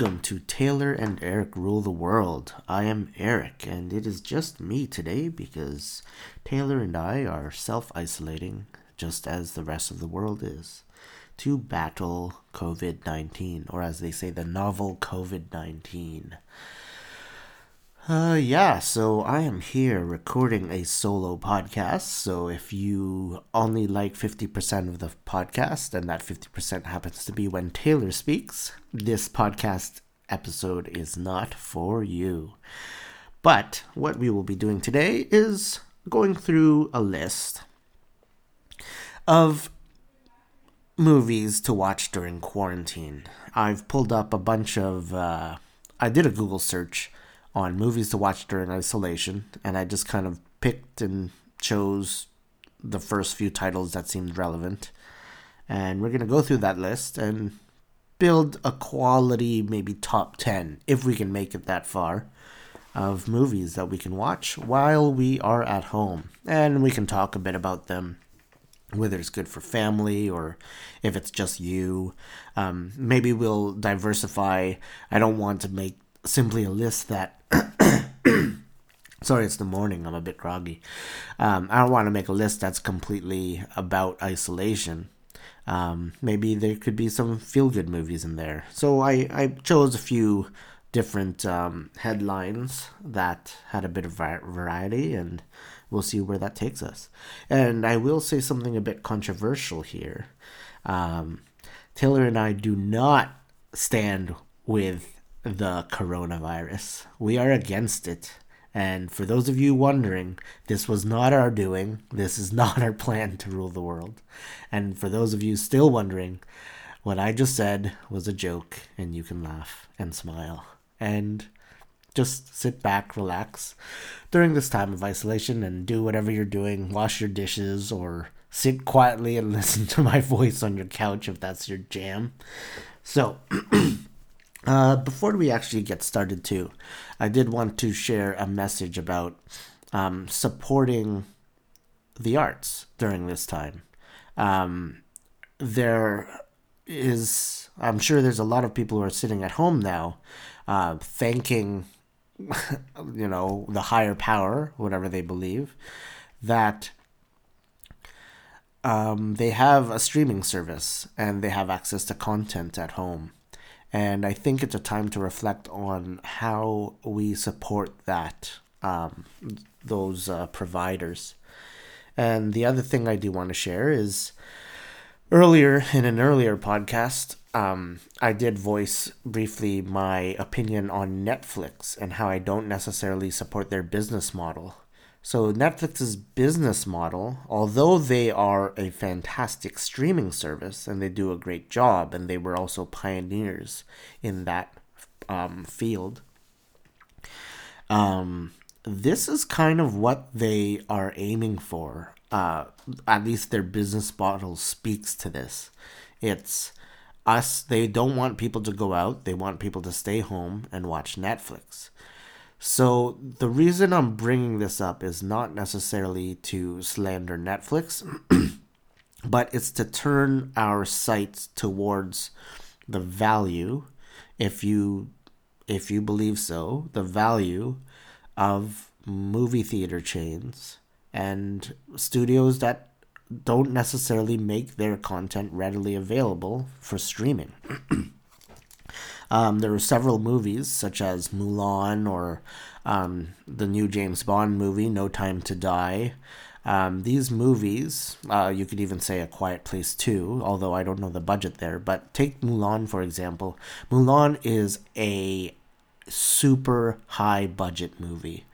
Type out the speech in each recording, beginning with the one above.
Welcome to Taylor and Eric Rule the World. I am Eric, and it is just me today because Taylor and I are self isolating, just as the rest of the world is, to battle COVID 19, or as they say, the novel COVID 19. Uh, yeah, so I am here recording a solo podcast. So if you only like 50% of the podcast, and that 50% happens to be when Taylor speaks, this podcast episode is not for you. But what we will be doing today is going through a list of movies to watch during quarantine. I've pulled up a bunch of, uh, I did a Google search on movies to watch during isolation, and I just kind of picked and chose the first few titles that seemed relevant. And we're going to go through that list and build a quality, maybe top 10, if we can make it that far, of movies that we can watch while we are at home. And we can talk a bit about them, whether it's good for family or if it's just you. Um, maybe we'll diversify. I don't want to make simply a list that Sorry, it's the morning. I'm a bit groggy. Um, I don't want to make a list that's completely about isolation. Um, maybe there could be some feel good movies in there. So I, I chose a few different um, headlines that had a bit of variety, and we'll see where that takes us. And I will say something a bit controversial here. Um, Taylor and I do not stand with the coronavirus. We are against it. And for those of you wondering, this was not our doing. This is not our plan to rule the world. And for those of you still wondering, what I just said was a joke, and you can laugh and smile and just sit back, relax during this time of isolation and do whatever you're doing. Wash your dishes or sit quietly and listen to my voice on your couch if that's your jam. So, Uh, before we actually get started, too, I did want to share a message about um, supporting the arts during this time. Um, there is, I'm sure there's a lot of people who are sitting at home now, uh, thanking, you know, the higher power, whatever they believe, that um, they have a streaming service and they have access to content at home and I think it's a time to reflect on how we support that um, those uh, providers. And the other thing I do want to share is earlier in an earlier podcast, um, I did voice briefly my opinion on Netflix and how I don't necessarily support their business model. So, Netflix's business model, although they are a fantastic streaming service and they do a great job, and they were also pioneers in that um, field, um, this is kind of what they are aiming for. Uh, at least their business model speaks to this. It's us, they don't want people to go out, they want people to stay home and watch Netflix. So the reason I'm bringing this up is not necessarily to slander Netflix, but it's to turn our sights towards the value, if you if you believe so, the value of movie theater chains and studios that don't necessarily make their content readily available for streaming. Um, there were several movies, such as Mulan or um, the new James Bond movie, No Time to Die. Um, these movies, uh, you could even say A Quiet Place 2, although I don't know the budget there, but take Mulan, for example. Mulan is a super high budget movie.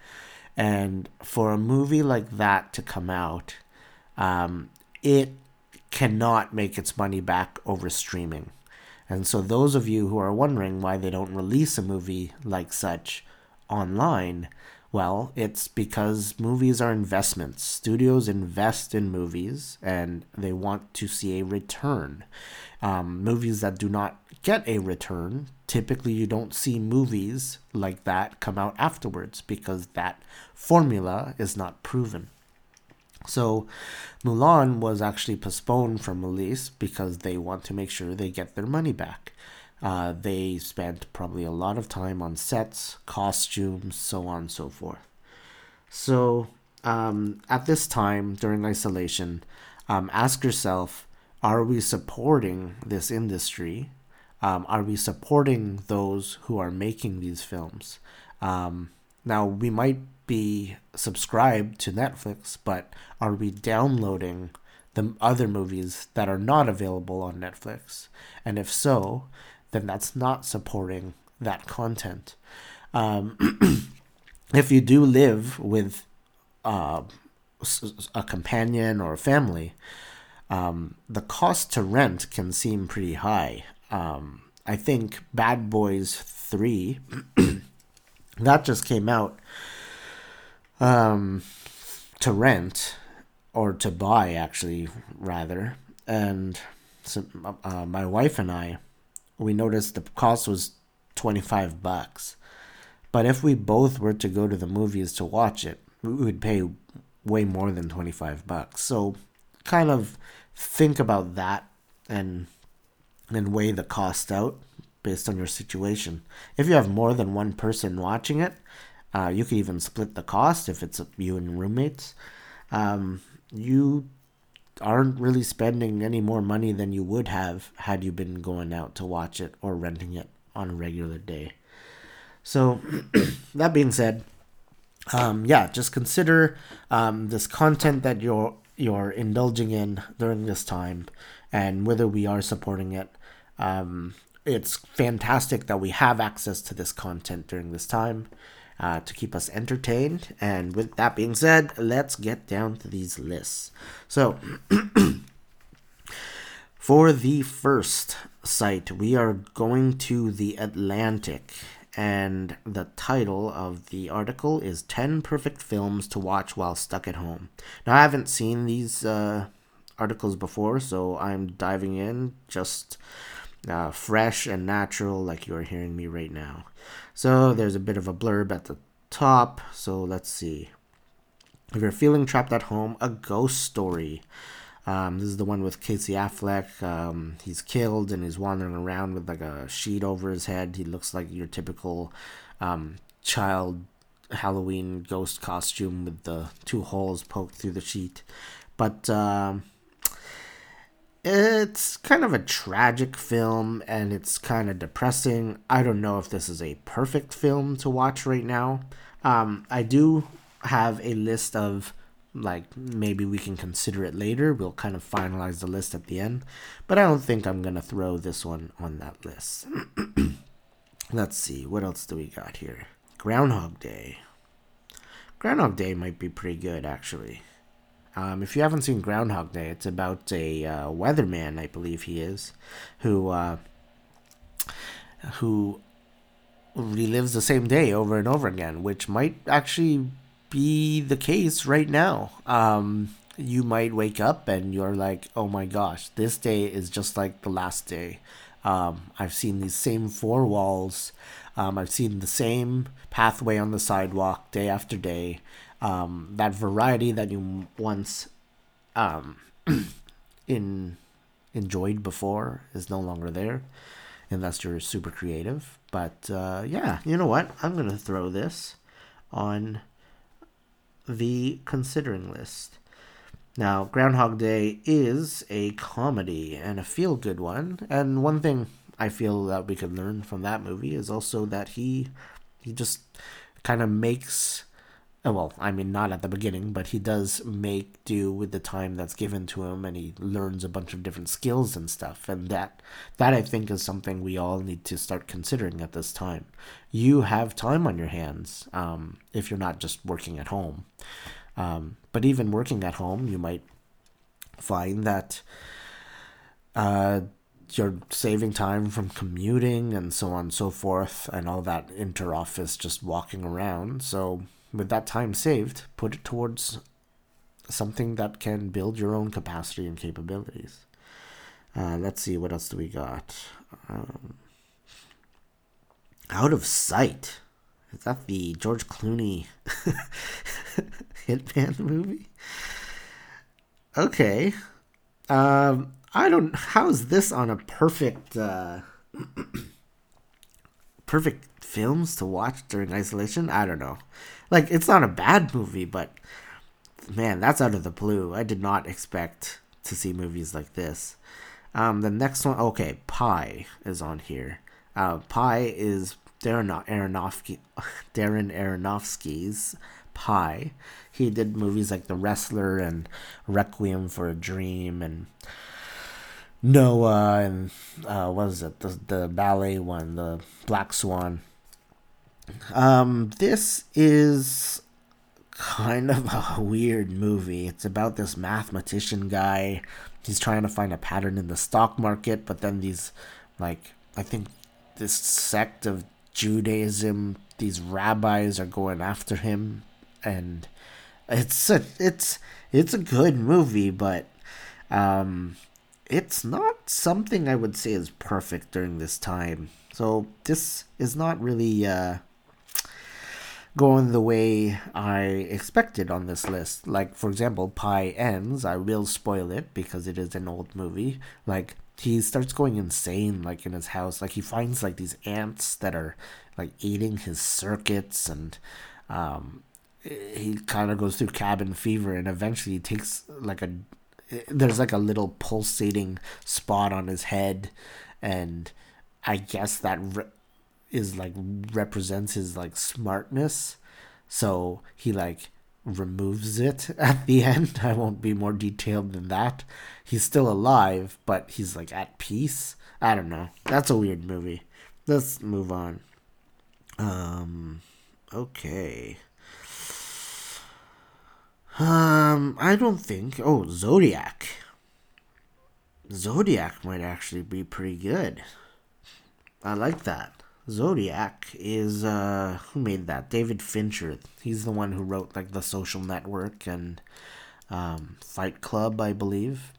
And for a movie like that to come out, um, it cannot make its money back over streaming. And so, those of you who are wondering why they don't release a movie like such online, well, it's because movies are investments. Studios invest in movies and they want to see a return. Um, movies that do not get a return, typically you don't see movies like that come out afterwards because that formula is not proven. So Mulan was actually postponed from release because they want to make sure they get their money back. Uh, they spent probably a lot of time on sets, costumes, so on and so forth. So um, at this time during isolation, um, ask yourself are we supporting this industry? Um, are we supporting those who are making these films? Um, now, we might be subscribed to Netflix, but are we downloading the other movies that are not available on Netflix? And if so, then that's not supporting that content. Um, if you do live with uh, a companion or a family, um, the cost to rent can seem pretty high. Um, I think Bad Boys 3, that just came out um, to rent, or to buy, actually, rather. And so, uh, my wife and I, we noticed the cost was 25 bucks. But if we both were to go to the movies to watch it, we would pay way more than 25 bucks. So kind of think about that and and weigh the cost out based on your situation. If you have more than one person watching it, uh, you could even split the cost if it's you and roommates. Um, you aren't really spending any more money than you would have had you been going out to watch it or renting it on a regular day. So, that being said, um, yeah, just consider um, this content that you're you're indulging in during this time and whether we are supporting it. Um, it's fantastic that we have access to this content during this time uh, to keep us entertained. And with that being said, let's get down to these lists. So, for the first site, we are going to the Atlantic and the title of the article is 10 Perfect Films to Watch While Stuck at Home. Now, I haven't seen these uh, articles before, so I'm diving in just uh, fresh and natural, like you're hearing me right now. So, there's a bit of a blurb at the top, so let's see. If you're feeling trapped at home, a ghost story. Um, this is the one with Casey Affleck. Um, he's killed and he's wandering around with like a sheet over his head. He looks like your typical um, child Halloween ghost costume with the two holes poked through the sheet. But uh, it's kind of a tragic film and it's kind of depressing. I don't know if this is a perfect film to watch right now. Um, I do have a list of like maybe we can consider it later. We'll kind of finalize the list at the end, but I don't think I'm gonna throw this one on that list. Let's see, what else do we got here? Groundhog Day. Groundhog Day might be pretty good actually. Um, if you haven't seen Groundhog Day, it's about a uh, weatherman, I believe he is, who uh, who relives the same day over and over again, which might actually be the case right now. Um, you might wake up and you're like, oh my gosh, this day is just like the last day. Um, I've seen these same four walls. Um, I've seen the same pathway on the sidewalk day after day. Um, that variety that you once um, in enjoyed before is no longer there, unless you're super creative. But uh, yeah, you know what? I'm gonna throw this on the considering list. Now, Groundhog Day is a comedy and a feel good one. And one thing I feel that we could learn from that movie is also that he he just kind of makes well, I mean, not at the beginning, but he does make do with the time that's given to him, and he learns a bunch of different skills and stuff. And that, that I think is something we all need to start considering at this time. You have time on your hands um, if you're not just working at home. Um, but even working at home, you might find that uh, you're saving time from commuting and so on and so forth, and all that inter office just walking around. So with that time saved, put it towards something that can build your own capacity and capabilities. Uh, let's see, what else do we got? Um, Out of Sight. Is that the George Clooney Hitman movie? okay. Um, I don't. How is this on a perfect, uh, perfect films to watch during isolation? I don't know. Like, it's not a bad movie, but man, that's out of the blue. I did not expect to see movies like this. Um, the next one, okay, Pi is on here. Uh, Pi is Darren Aronofsky, Darren Aronofsky's Pi. He did movies like The Wrestler and Requiem for a Dream and Noah and uh, what was it? The the ballet one, the Black Swan. Um, this is kind of a weird movie. It's about this mathematician guy. He's trying to find a pattern in the stock market, but then these, like, I think this sect of Judaism, these rabbis are going after him, and it's a it's it's a good movie, but um, it's not something I would say is perfect during this time. So this is not really uh, going the way I expected on this list. Like, for example, Pi ends. I will spoil it because it is an old movie. Like, he starts going insane, like, in his house. Like, he finds, like, these ants that are, like, eating his circuits, and, um, he kind of goes through cabin fever, and eventually he takes, like, a. There's, like, a little pulsating spot on his head, and I guess that is like represents his like smartness. So he like removes it at the end. I won't be more detailed than that. He's still alive but he's like at peace. I don't know. That's a weird movie. Let's move on. Um okay. Um i don't think oh zodiac. Zodiac might actually be pretty good. I like that Zodiac is uh who made that? David Fincher. He's the one who wrote like The Social Network and um, Fight Club, I believe.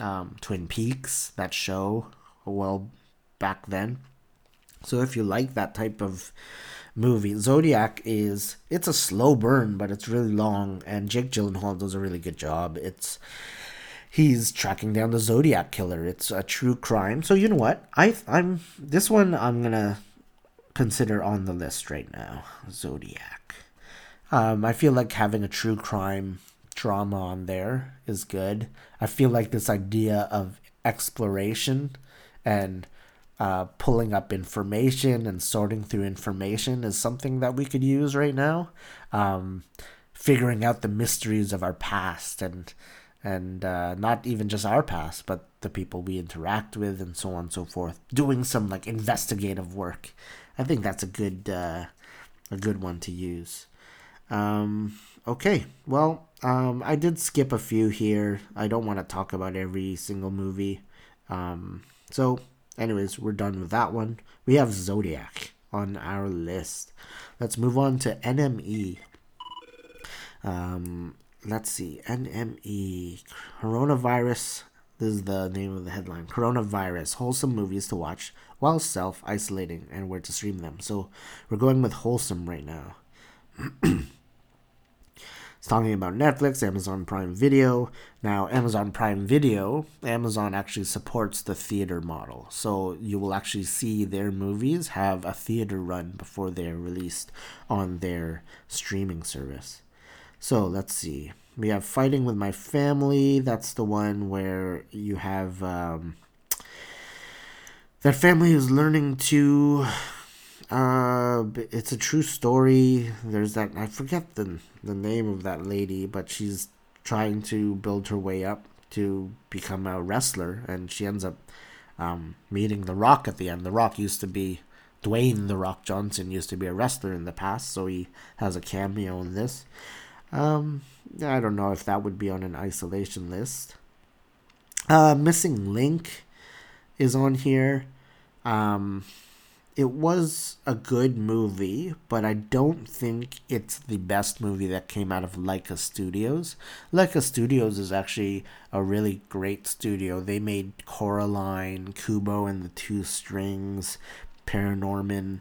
Um, Twin Peaks, that show, well back then. So if you like that type of movie, Zodiac is it's a slow burn, but it's really long, and Jake Gyllenhaal does a really good job. It's he's tracking down the Zodiac killer. It's a true crime. So you know what? I I'm this one I'm gonna consider on the list right now Zodiac. Um, I feel like having a true crime drama on there is good. I feel like this idea of exploration and uh, pulling up information and sorting through information is something that we could use right now. Um, figuring out the mysteries of our past and and uh, not even just our past, but the people we interact with and so on and so forth. Doing some like investigative work I think that's a good uh, a good one to use. Um, okay, well, um, I did skip a few here. I don't want to talk about every single movie. Um, so, anyways, we're done with that one. We have Zodiac on our list. Let's move on to NME. Um, let's see, NME coronavirus. This is the name of the headline. Coronavirus, wholesome movies to watch while self isolating and where to stream them. So we're going with wholesome right now. it's talking about Netflix, Amazon Prime Video. Now, Amazon Prime Video, Amazon actually supports the theater model. So you will actually see their movies have a theater run before they're released on their streaming service. So let's see. We have Fighting with My Family. That's the one where you have. Um, that family is learning to uh it's a true story there's that i forget the the name of that lady but she's trying to build her way up to become a wrestler and she ends up um, meeting the rock at the end the rock used to be dwayne the rock johnson used to be a wrestler in the past so he has a cameo in this um i don't know if that would be on an isolation list uh missing link is on here. Um, it was a good movie, but I don't think it's the best movie that came out of Laika Studios. Laika Studios is actually a really great studio. They made Coraline, Kubo and the Two Strings, Paranorman.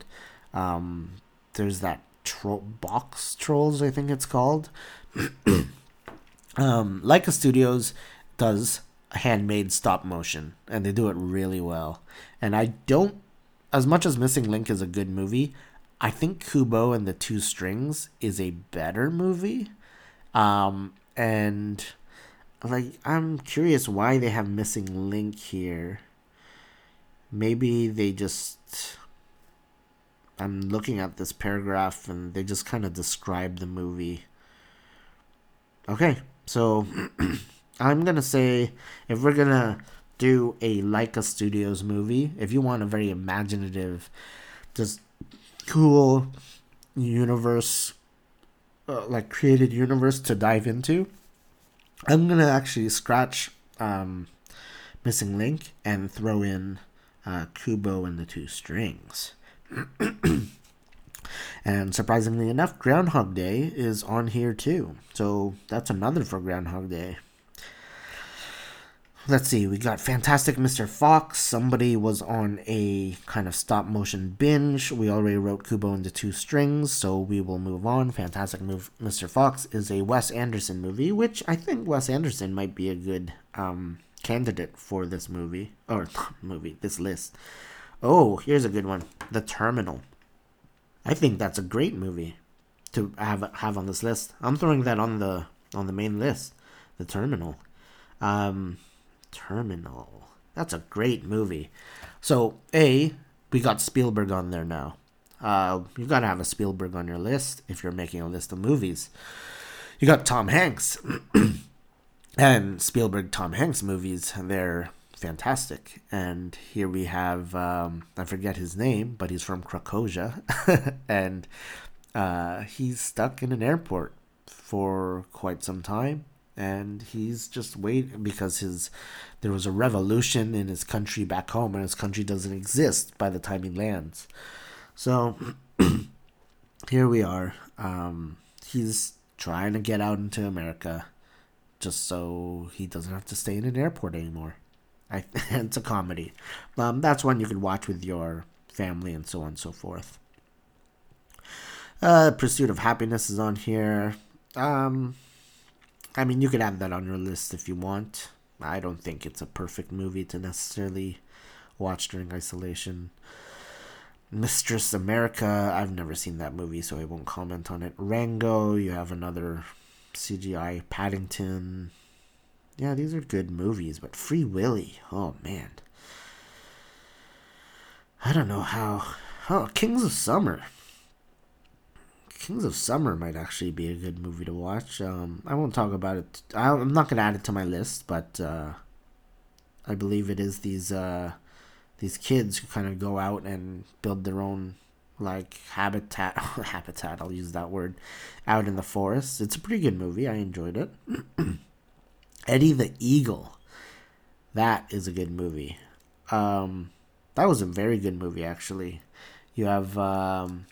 Um, there's that tro- Boxtrolls, I think it's called. um, Laika Studios does handmade stop motion, and they do it really well. And I don't, as much as Missing Link is a good movie, I think Kubo and the Two Strings is a better movie. Um, and like I'm curious why they have Missing Link here. Maybe they just I'm looking at this paragraph and they just kind of describe the movie. Okay, so I'm gonna say if we're gonna do a Laika Studios movie, if you want a very imaginative, just cool universe, uh, like created universe to dive into, I'm gonna actually scratch um, Missing Link and throw in uh, Kubo and the Two Strings. and surprisingly enough, Groundhog Day is on here too. So that's another for Groundhog Day. Let's see, we got Fantastic Mr. Fox. Somebody was on a kind of stop motion binge. We already wrote Kubo into two strings, so we will move on. Fantastic Move Mr. Fox is a Wes Anderson movie, which I think Wes Anderson might be a good um, candidate for this movie or movie, this list. Oh, here's a good one. The Terminal. I think that's a great movie to have have on this list. I'm throwing that on the on the main list. The Terminal. Um, Terminal. That's a great movie. So, A, we got Spielberg on there now. Uh, you gotta have a Spielberg on your list if you're making a list of movies. You got Tom Hanks. and Spielberg Tom Hanks movies, they're fantastic. And here we have, um, I forget his name, but he's from Krakozhia. and uh, he's stuck in an airport for quite some time and he's just waiting because his there was a revolution in his country back home and his country doesn't exist by the time he lands so here we are um, he's trying to get out into america just so he doesn't have to stay in an airport anymore I, it's a comedy um, that's one you could watch with your family and so on and so forth uh, pursuit of happiness is on here um, I mean, you could add that on your list if you want. I don't think it's a perfect movie to necessarily watch during isolation. Mistress America, I've never seen that movie, so I won't comment on it. Rango, you have another CGI. Paddington. Yeah, these are good movies, but Free Willy, oh man. I don't know how. Oh, Kings of Summer. Kings of Summer might actually be a good movie to watch. Um, I won't talk about it. I'm not gonna add it to my list, but uh, I believe it is these uh, these kids who kind of go out and build their own like habitat habitat. I'll use that word out in the forest. It's a pretty good movie. I enjoyed it. Eddie the Eagle. That is a good movie. Um, that was a very good movie actually. You have um,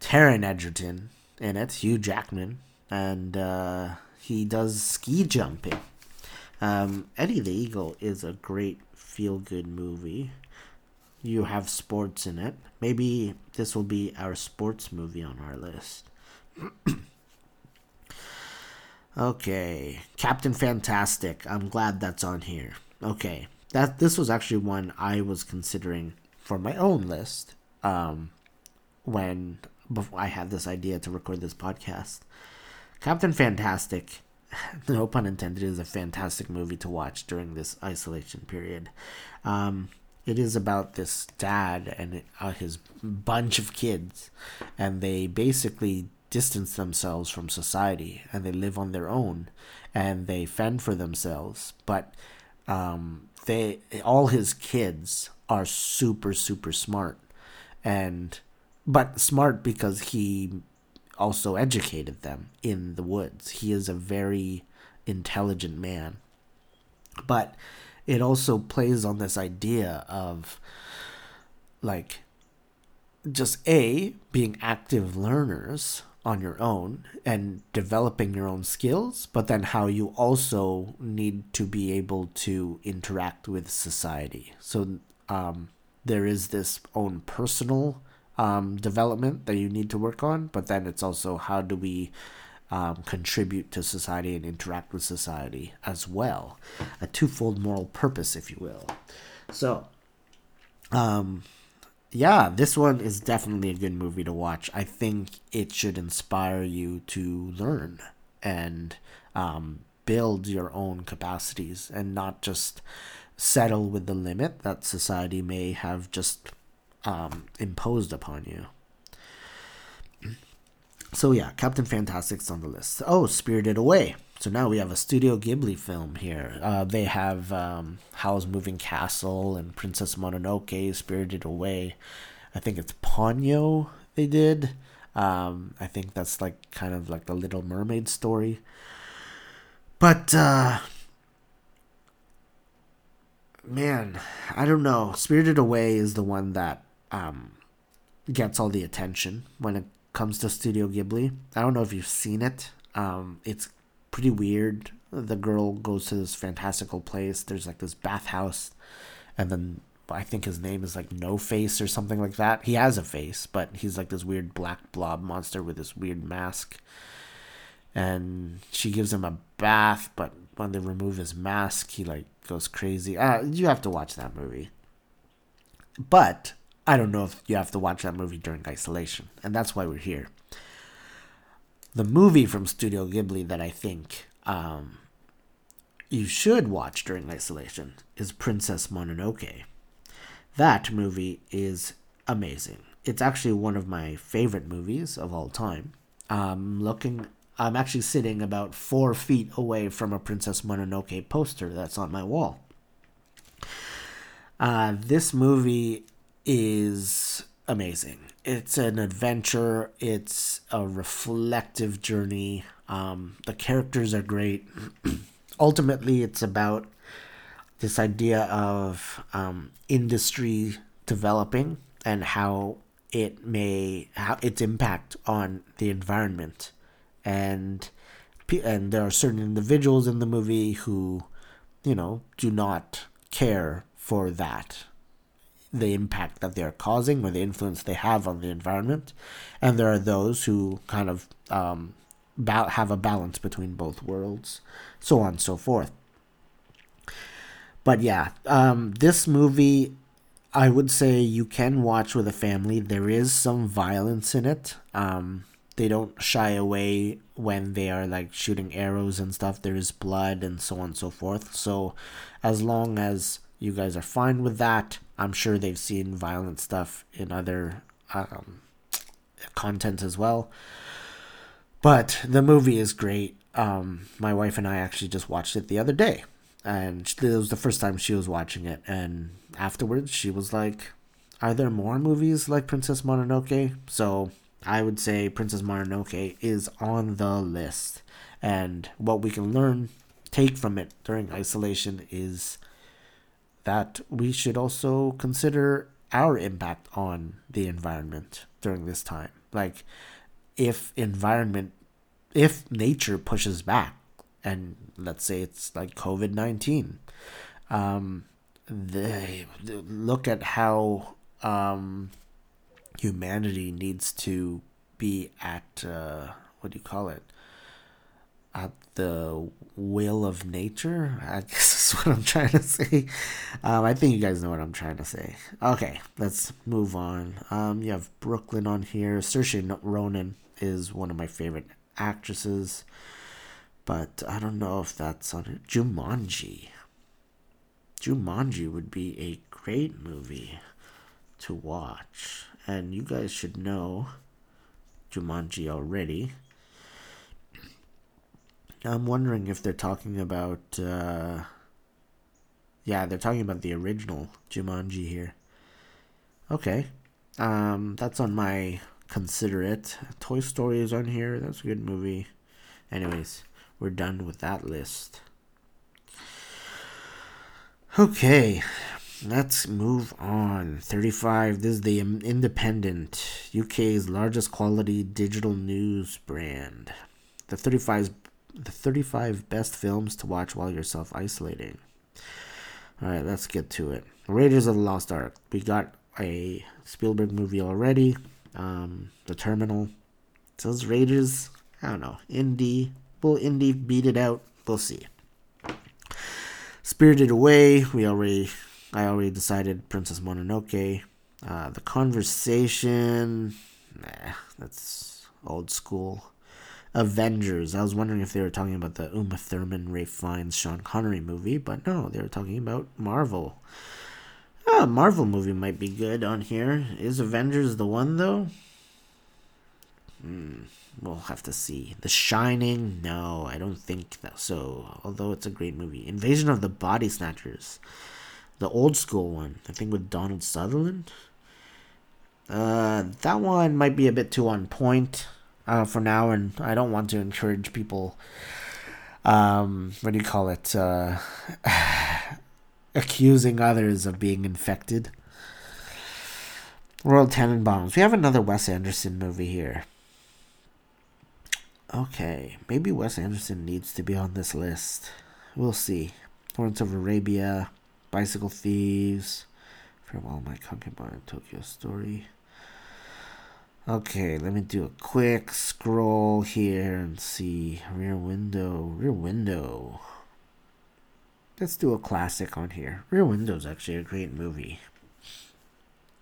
Taron Egerton in it, Hugh Jackman, and uh, he does ski jumping. Um, Eddie the Eagle is a great feel good movie. You have sports in it. Maybe this will be our sports movie on our list. okay, Captain Fantastic. I'm glad that's on here. Okay, that this was actually one I was considering for my own list. Um, when before I had this idea to record this podcast. Captain Fantastic, no pun intended, is a fantastic movie to watch during this isolation period. Um, it is about this dad and uh, his bunch of kids, and they basically distance themselves from society and they live on their own and they fend for themselves. But um, they all his kids are super super smart and but smart because he also educated them in the woods. He is a very intelligent man. But it also plays on this idea of like just a being active learners on your own and developing your own skills, but then how you also need to be able to interact with society. So um, there is this own personal um, development that you need to work on, but then it's also how do we um, contribute to society and interact with society as well. A twofold moral purpose, if you will. So, um, yeah, this one is definitely a good movie to watch. I think it should inspire you to learn and um, build your own capacities and not just settle with the limit that society may have just um, imposed upon you. So yeah, Captain Fantastic's on the list. Oh, Spirited Away. So now we have a Studio Ghibli film here. Uh, they have um, Howl's Moving Castle and Princess Mononoke, Spirited Away. I think it's Ponyo they did. Um, I think that's like kind of like the Little Mermaid story. But uh, man, I don't know. Spirited Away is the one that um, gets all the attention when it comes to Studio Ghibli. I don't know if you've seen it. Um, it's pretty weird. The girl goes to this fantastical place. There's like this bathhouse, and then I think his name is like No Face or something like that. He has a face, but he's like this weird black blob monster with this weird mask. And she gives him a bath, but when they remove his mask, he like goes crazy. Uh, you have to watch that movie. But I don't know if you have to watch that movie during isolation, and that's why we're here. The movie from Studio Ghibli that I think um, you should watch during isolation is Princess Mononoke. That movie is amazing. It's actually one of my favorite movies of all time. Looking, I'm actually sitting about four feet away from a Princess Mononoke poster that's on my wall. Uh, this movie is amazing. It's an adventure. It's a reflective journey. Um, the characters are great. Ultimately, it's about this idea of um, industry developing and how it may how its impact on the environment and and there are certain individuals in the movie who you know do not care for that the impact that they're causing or the influence they have on the environment. And there are those who kind of um, ba- have a balance between both worlds, so on and so forth. But yeah, um, this movie, I would say you can watch with a family. There is some violence in it. Um, they don't shy away when they are like shooting arrows and stuff. There is blood and so on and so forth. So, as long as you guys are fine with that, I'm sure they've seen violent stuff in other um, content as well. But the movie is great. Um, my wife and I actually just watched it the other day, and it was the first time she was watching it. And afterwards, she was like, "Are there more movies like Princess Mononoke?" So I would say Princess Mononoke is on the list, and what we can learn, take from it during isolation is that we should also consider our impact on the environment during this time. Like, if environment, if nature pushes back, and let's say it's like COVID 19, um, they look at how um, humanity needs to be at, uh, what do you call it? At the will of nature. I guess that's what I'm trying to say. Um, I think you guys know what I'm trying to say. Okay, let's move on. Um, you have Brooklyn on here. Saoirse Ronan is one of my favorite actresses, but I don't know if that's on it. Jumanji. Jumanji would be a great movie to watch, and you guys should know Jumanji already. I'm wondering if they're talking about. Uh, yeah, they're talking about the original Jumanji here. Okay, um, that's on my consider it. Toy Story is on here. That's a good movie. Anyways, we're done with that list. Okay, let's move on. 35. This is the Independent, UK's largest quality digital news brand. The 35 the 35 best films to watch while you're self isolating. Alright, let's get to it. Raiders of the Lost Ark. We got a Spielberg movie already. Um, the Terminal. Says Raiders. I don't know. Indie. Will Indie beat it out? We'll see. Spirited Away. We already. I already decided Princess Mononoke. Uh, the Conversation. Nah, that's old school. Avengers. I was wondering if they were talking about the Uma Thurman, Ralph Fiennes, Sean Connery movie, but no, they were talking about Marvel. A Marvel movie might be good on here. Is Avengers the one though? Hmm, we'll have to see. The Shining? No, I don't think so. Although it's a great movie. Invasion of the Body Snatchers, the old school one. I think with Donald Sutherland. Uh, that one might be a bit too on point uh, for now, and I don't want to encourage people. Um, what do you call it? Uh, accusing others of being infected. Royal Tenenbaums. We have another Wes Anderson movie here. Okay, maybe Wes Anderson needs to be on this list. We'll see. Lawrence of Arabia, Bicycle Thieves, Farewell My Concubine, Tokyo Story. Okay, let me do a quick scroll here and see. Rear Window, Rear Window. Let's do a classic on here. Rear Window is actually a great movie.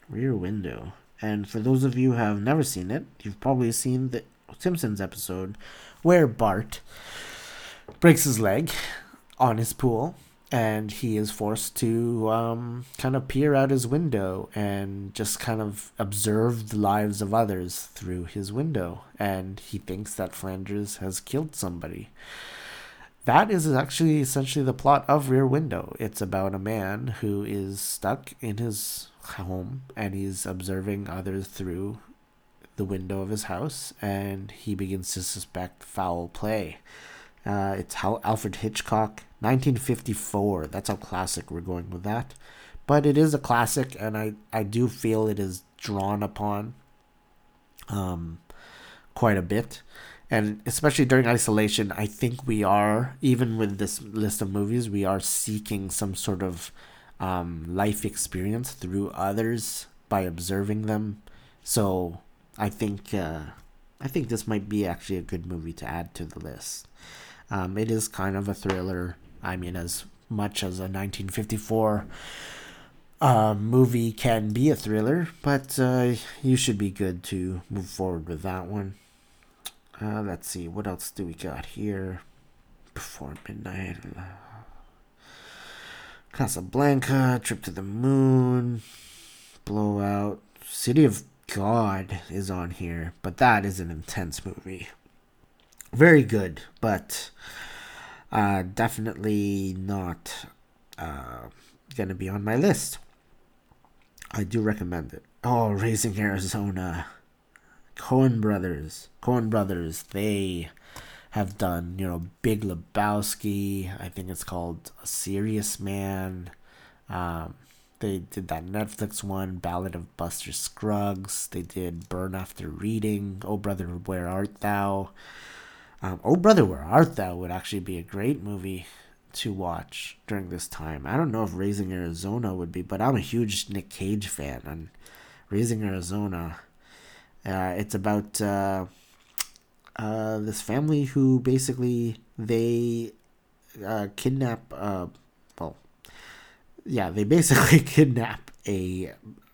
Rear Window. And for those of you who have never seen it, you've probably seen the Simpsons episode where Bart breaks his leg on his pool and he is forced to um, kind of peer out his window and just kind of observe the lives of others through his window. And he thinks that Flanders has killed somebody. That is actually essentially the plot of Rear Window. It's about a man who is stuck in his home and he's observing others through the window of his house and he begins to suspect foul play. Uh, it's how Alfred Hitchcock 1954. That's how classic we're going with that. But it is a classic, and I, I do feel it is drawn upon um, quite a bit. And especially during isolation, I think we are, even with this list of movies, we are seeking some sort of um, life experience through others by observing them. So I think uh, I think this might be actually a good movie to add to the list. Um, it is kind of a thriller. I mean, as much as a 1954 uh, movie can be a thriller, but uh, you should be good to move forward with that one. Uh, let's see, what else do we got here? Before Midnight. Casablanca, Trip to the Moon, Blowout, City of God is on here, but that is an intense movie. Very good, but uh, definitely not uh, gonna be on my list. I do recommend it. Oh, Raising Arizona, Coen Brothers, Coen Brothers. They have done, you know, Big Lebowski. I think it's called A Serious Man. Um, they did that Netflix one, Ballad of Buster Scruggs. They did Burn After Reading, Oh Brother, Where Art Thou? Um, oh Brother, Where Art Thou would actually be a great movie to watch during this time. I don't know if Raising Arizona would be, but I'm a huge Nick Cage fan, and Raising Arizona, uh, it's about uh, uh, this family who basically they uh, kidnap uh, yeah, they basically kidnap a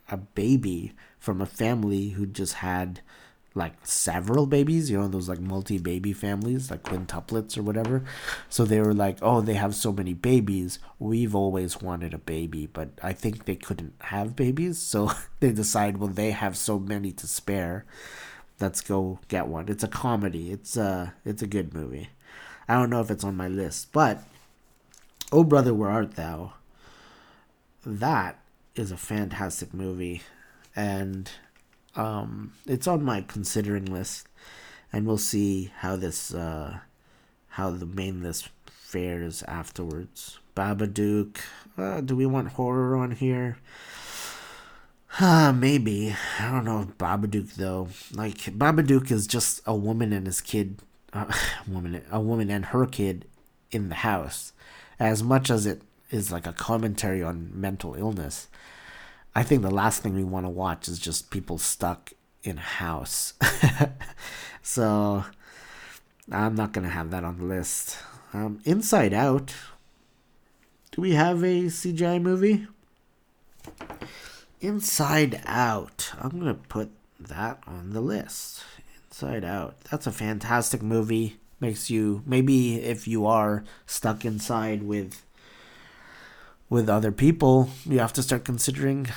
a baby from a family who just had like several babies, you know, those like multi baby families, like quintuplets or whatever. So they were like, oh, they have so many babies. We've always wanted a baby, but I think they couldn't have babies. So they decide, well, they have so many to spare. Let's go get one. It's a comedy. It's a, it's a good movie. I don't know if it's on my list, but Oh Brother, Where Art Thou? that is a fantastic movie, and um, it's on my considering list, and we'll see how this uh, how the main list fares afterwards. Babadook, uh, do we want horror on here? Uh, maybe. I don't know if Babadook though. Like Babadook is just a woman and his kid, uh, woman, a woman and her kid in the house. As much as it is like a commentary on mental illness. I think the last thing we want to watch is just people stuck in a house. so I'm not gonna have that on the list. Um, Inside Out. Do we have a CGI movie? Inside Out. I'm gonna put that on the list. Inside Out. That's a fantastic movie. Makes you maybe if you are stuck inside with with other people, you have to start considering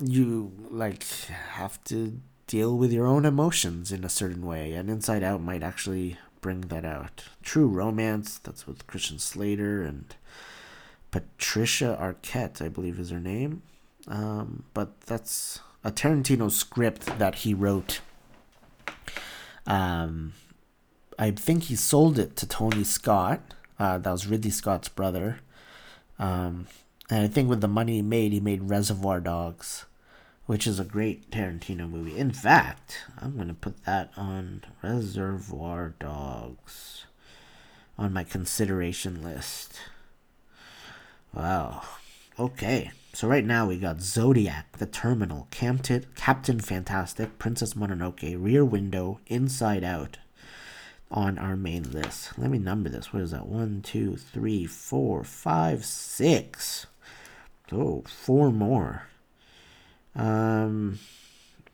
you like have to deal with your own emotions in a certain way and Inside Out might actually bring that out. True Romance, that's with Christian Slater and Patricia Arquette, I believe is her name. Um, but that's a Tarantino script that he wrote. Um, I think he sold it to Tony Scott. Uh, that was Ridley Scott's brother. Um, and I think with the money he made, he made Reservoir Dogs, which is a great Tarantino movie. In fact, I'm going to put that on Reservoir Dogs on my consideration list. Wow. Okay. So right now we got Zodiac, The Terminal, Captain, Captain Fantastic, Princess Mononoke, Rear Window, Inside Out on our main list. Let me number this. What is that? One, two, three, four, five, six. Oh, four more. Um,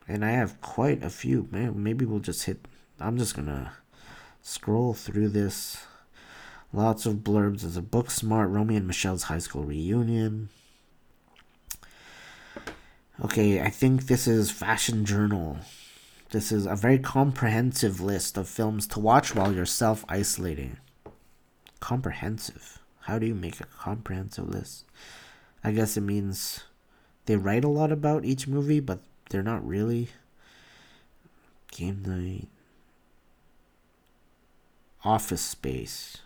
and I have quite a few. Maybe we'll just hit. I'm just gonna scroll through this. Lots of blurbs. There's a Booksmart Romy and Michelle's high school reunion. Okay, I think this is Fashion Journal. This is a very comprehensive list of films to watch while you're self isolating. Comprehensive. How do you make a comprehensive list? I guess it means they write a lot about each movie, but they're not really. Game night. Office Space.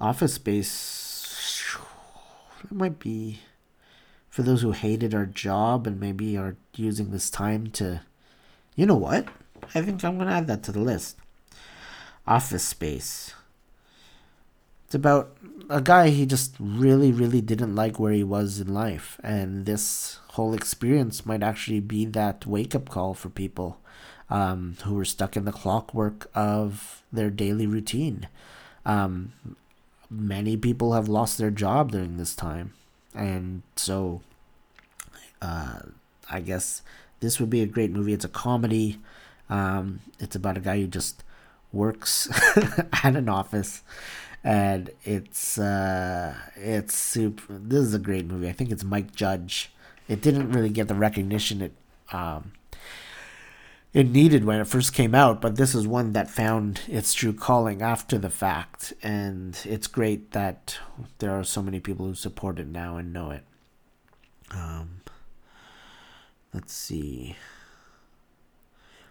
Office Space. It might be for those who hated our job and maybe are using this time to. You know what? I think I'm going to add that to the list. Office Space. It's about a guy he just really, really didn't like where he was in life. And this whole experience might actually be that wake up call for people um, who were stuck in the clockwork of their daily routine. Um, many people have lost their job during this time. And so uh, I guess this would be a great movie. It's a comedy. Um, it's about a guy who just works at an office, and it's uh, it's super. This is a great movie. I think it's Mike Judge. It didn't really get the recognition it um, it needed when it first came out, but this is one that found its true calling after the fact, and it's great that there are so many people who support it now and know it. Um, Let's see.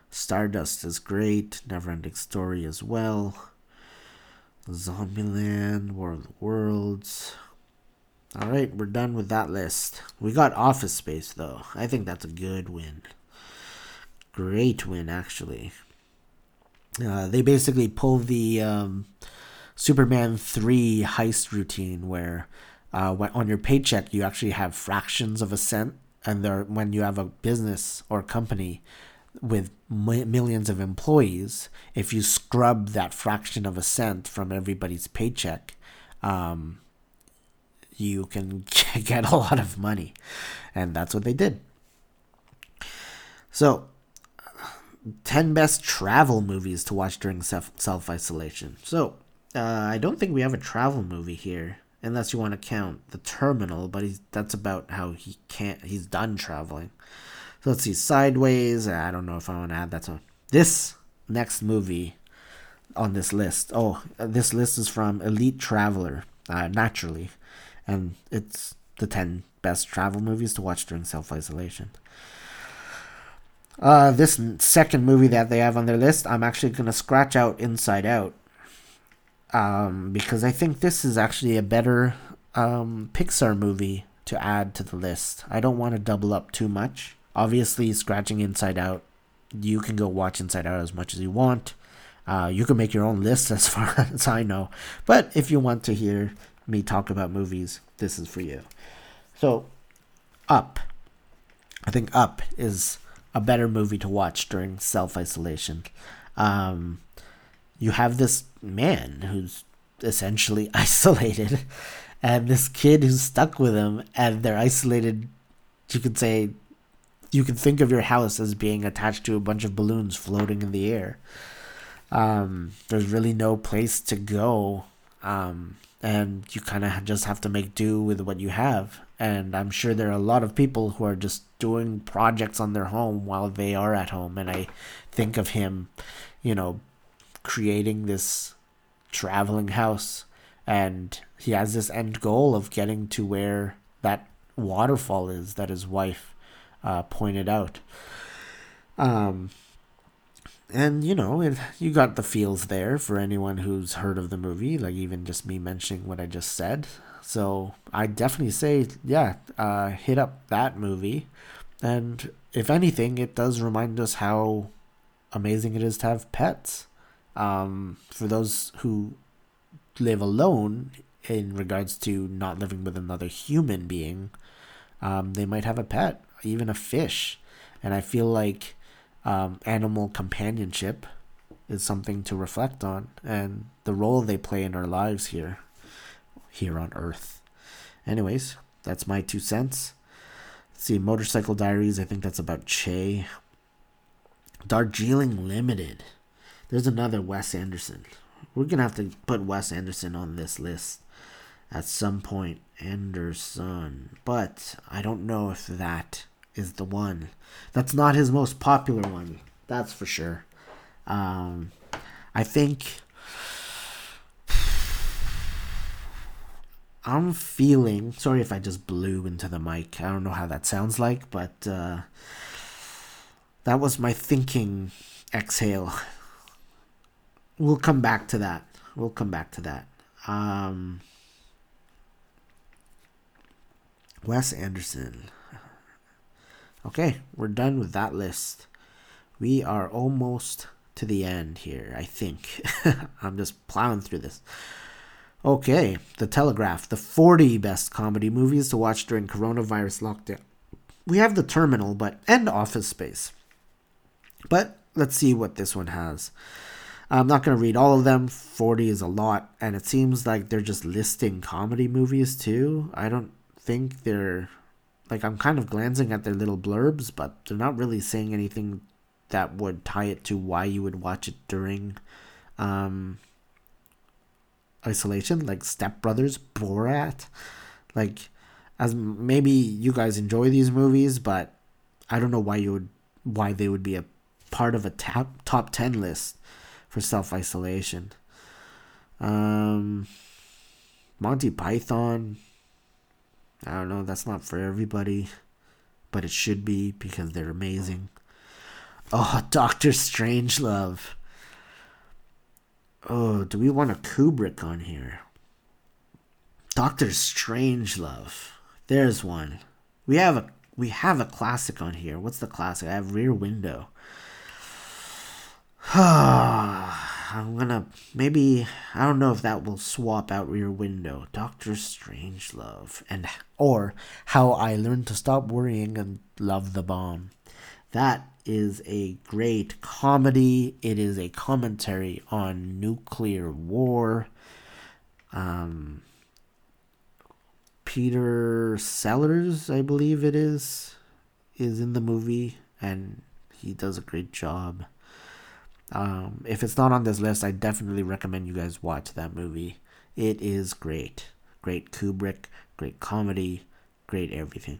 Stardust is great. Neverending Story as well. Zombieland, War of the Worlds. All right, we're done with that list. We got Office Space though. I think that's a good win. Great win, actually. Uh, they basically pull the um, Superman 3 heist routine where uh, on your paycheck you actually have fractions of a cent and there when you have a business or company with millions of employees, if you scrub that fraction of a cent from everybody's paycheck, um, you can get a lot of money, and that's what they did. So, ten best travel movies to watch during self isolation. So, uh, I don't think we have a travel movie here unless you want to count the terminal, but he's that's about how he can't he's done traveling. So let's see, Sideways. I don't know if I want to add that to this next movie on this list. Oh, this list is from Elite Traveler, uh, naturally, and it's the ten best travel movies to watch during self isolation. Uh, this second movie that they have on their list, I'm actually gonna scratch out Inside Out um, because I think this is actually a better um, Pixar movie to add to the list. I don't want to double up too much. Obviously, scratching Inside Out, you can go watch Inside Out as much as you want. Uh, you can make your own list as far as I know. But if you want to hear me talk about movies, this is for you. So, Up. I think Up is a better movie to watch during self isolation. Um, you have this man who's essentially isolated and this kid who's stuck with him and they're isolated you could say you can think of your house as being attached to a bunch of balloons floating in the air. Um, there's really no place to go um, and you kind of just have to make do with what you have. And i'm sure there are a lot of people who are just doing projects on their home while they are at home and i think of him you know creating this traveling house and he has this end goal of getting to where that waterfall is that his wife uh, pointed out. Um and you know it, you got the feels there for anyone who's heard of the movie like even just me mentioning what i just said. So i definitely say yeah uh, hit up that movie. And if anything it does remind us how amazing it is to have pets um, for those who live alone in regards to not living with another human being um, they might have a pet even a fish. And i feel like um, animal companionship is something to reflect on and the role they play in our lives here here on earth. Anyways that's my two cents. Let's see motorcycle diaries i think that's about che. Darjeeling limited there's another wes anderson we're gonna have to put wes anderson on this list at some point anderson but i don't know if that is the one. That's not his most popular one. That's for sure. Um, I think I'm feeling. Sorry if I just blew into the mic. I don't know how that sounds like, but uh, that was my thinking exhale. We'll come back to that. We'll come back to that. Um, Wes Anderson. Okay, we're done with that list. We are almost to the end here, I think. I'm just plowing through this. Okay, The Telegraph, the 40 best comedy movies to watch during coronavirus lockdown. We have The Terminal, but and Office Space. But let's see what this one has. I'm not going to read all of them. 40 is a lot, and it seems like they're just listing comedy movies too. I don't think they're like I'm kind of glancing at their little blurbs, but they're not really saying anything that would tie it to why you would watch it during um, isolation, like Step Brothers, Borat. Like, as maybe you guys enjoy these movies, but I don't know why you would why they would be a part of a top top ten list for self isolation. Um, Monty Python, I don't know, that's not for everybody, but it should be because they're amazing. Oh, Doctor Strangelove. Oh, do we want a Kubrick on here? Doctor Strangelove. There's one. We have a we have a classic on here. What's the classic? I have Rear Window. I'm gonna maybe I don't know if that will swap out Rear Window, Doctor Strangelove, and or How I Learned to Stop Worrying and Love the Bomb. That is a great comedy. It is a commentary on nuclear war. Um, Peter Sellers, I believe it is, is in the movie, and he does a great job. Um, if it's not on this list, I definitely recommend you guys watch that movie. It is great. Great Kubrick, great comedy, great everything.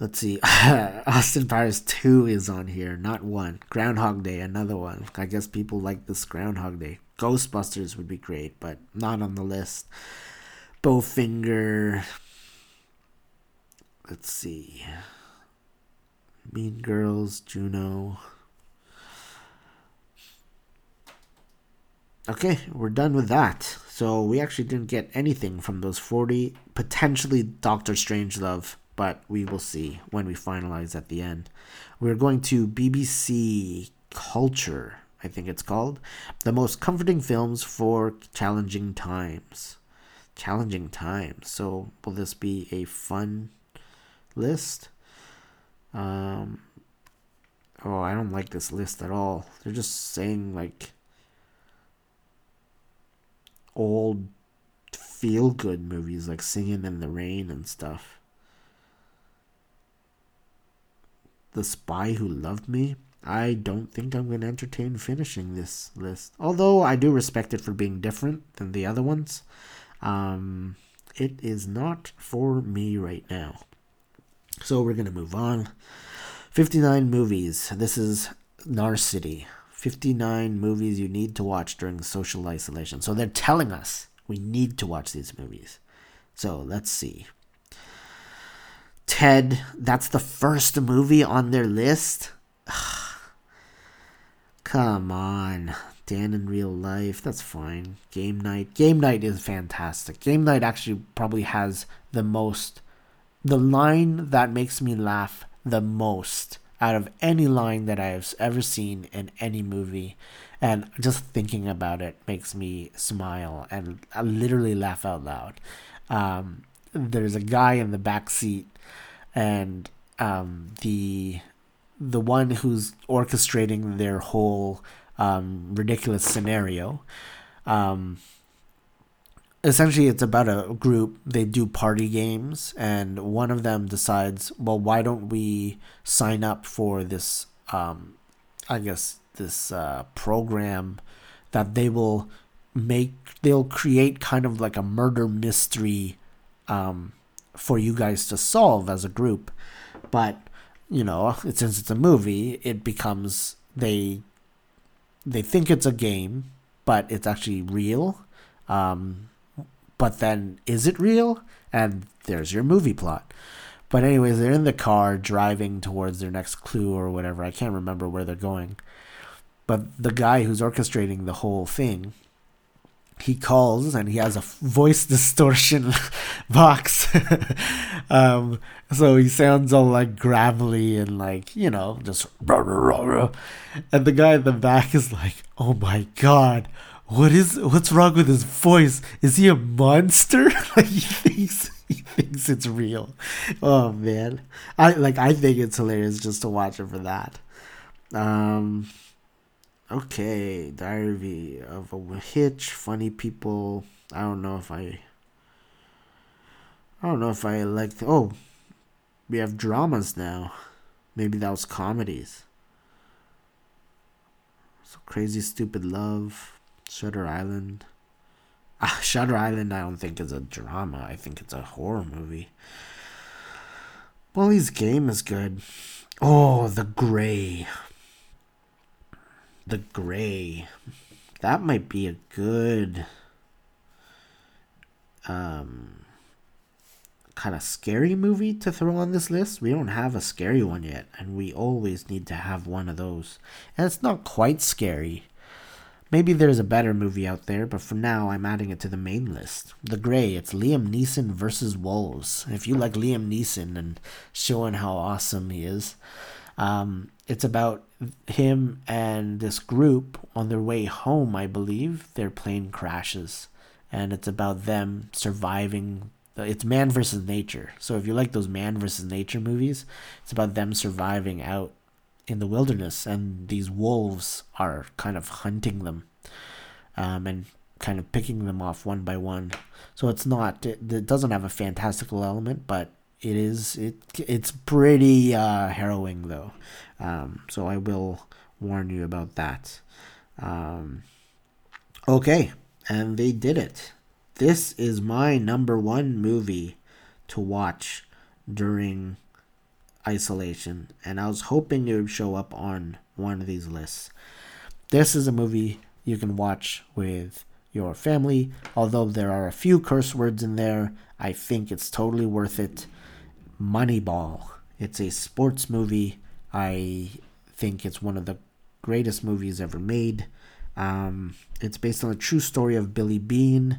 Let's see. Austin Powers 2 is on here, not one. Groundhog Day, another one. I guess people like this Groundhog Day. Ghostbusters would be great, but not on the list. Bowfinger. Let's see. Mean Girls, Juno. Okay, we're done with that. So we actually didn't get anything from those 40, potentially Doctor Strangelove, but we will see when we finalize at the end. We're going to BBC Culture, I think it's called. The most comforting films for challenging times. Challenging times. So will this be a fun list? Um, Oh, I don't like this list at all. They're just saying like old feel good movies like Singing in the Rain and stuff. The Spy Who Loved Me. I don't think I'm going to entertain finishing this list. Although I do respect it for being different than the other ones. Um, it is not for me right now. So we're going to move on. 59 movies. This is Narcity. 59 movies you need to watch during social isolation. So they're telling us we need to watch these movies. So let's see. Ted, that's the first movie on their list. Come on. Dan in real life, that's fine. Game night. Game night is fantastic. Game night actually probably has the most the line that makes me laugh the most out of any line that I've ever seen in any movie. And just thinking about it makes me smile and I literally laugh out loud. Um, there's a guy in the back seat, and um, the the one who's orchestrating their whole um, ridiculous scenario. Um, essentially it's about a group they do party games and one of them decides well why don't we sign up for this um, i guess this uh, program that they will make they'll create kind of like a murder mystery um, for you guys to solve as a group. But you know since it's a movie it becomes they they think it's a game but it's actually real. Um, but then is it real? And there's your movie plot. But anyways, they're in the car driving towards their next clue or whatever. I can't remember where they're going. But the guy who's orchestrating the whole thing, he calls and he has a voice distortion box. um, so he sounds all like gravelly and like, you know, just. And the guy in the back is like, oh my god, what is what's wrong with his voice? Is he a monster? like he thinks he thinks it's real. Oh man, I like I think it's hilarious just to watch it for that. Um, okay, Diary of a Hitch, funny people. I don't know if I. I don't know if I like. Oh, we have dramas now. Maybe that was comedies. So crazy, stupid love. Shutter Island. Ah, Shutter Island, I don't think is a drama. I think it's a horror movie. Molly's game is good. Oh, The Grey. The Grey. That might be a good um kind of scary movie to throw on this list. We don't have a scary one yet, and we always need to have one of those. And it's not quite scary. Maybe there's a better movie out there, but for now I'm adding it to the main list. The Grey, it's Liam Neeson versus Wolves. If you like Liam Neeson and showing how awesome he is, um, it's about him and this group on their way home, I believe. Their plane crashes, and it's about them surviving. It's man versus nature. So if you like those man versus nature movies, it's about them surviving out in the wilderness, and these wolves are kind of hunting them um, and kind of picking them off one by one. So it's not it, it doesn't have a fantastical element, but it is it it's pretty uh, harrowing though. Um, so I will warn you about that. Um, okay, and they did it. This is my number one movie to watch during isolation, and I was hoping it would show up on one of these lists. This is a movie you can watch with your family, although there are a few curse words in there. I think it's totally worth it. Moneyball. It's a sports movie. I think it's one of the greatest movies ever made. Um, it's based on a true story of Billy Beane,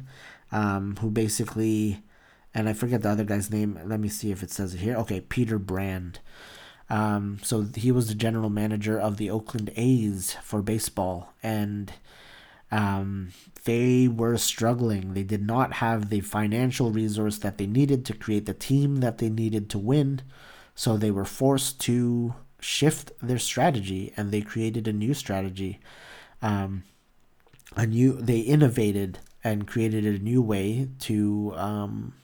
um, who basically and I forget the other guy's name. Let me see if it says it here. Okay, Peter Brand. Um, so he was the general manager of the Oakland A's for baseball, and um, they were struggling. They did not have the financial resource that they needed to create the team that they needed to win, so they were forced to shift their strategy and they created a new strategy. Um, a new they innovated and created a new way to um,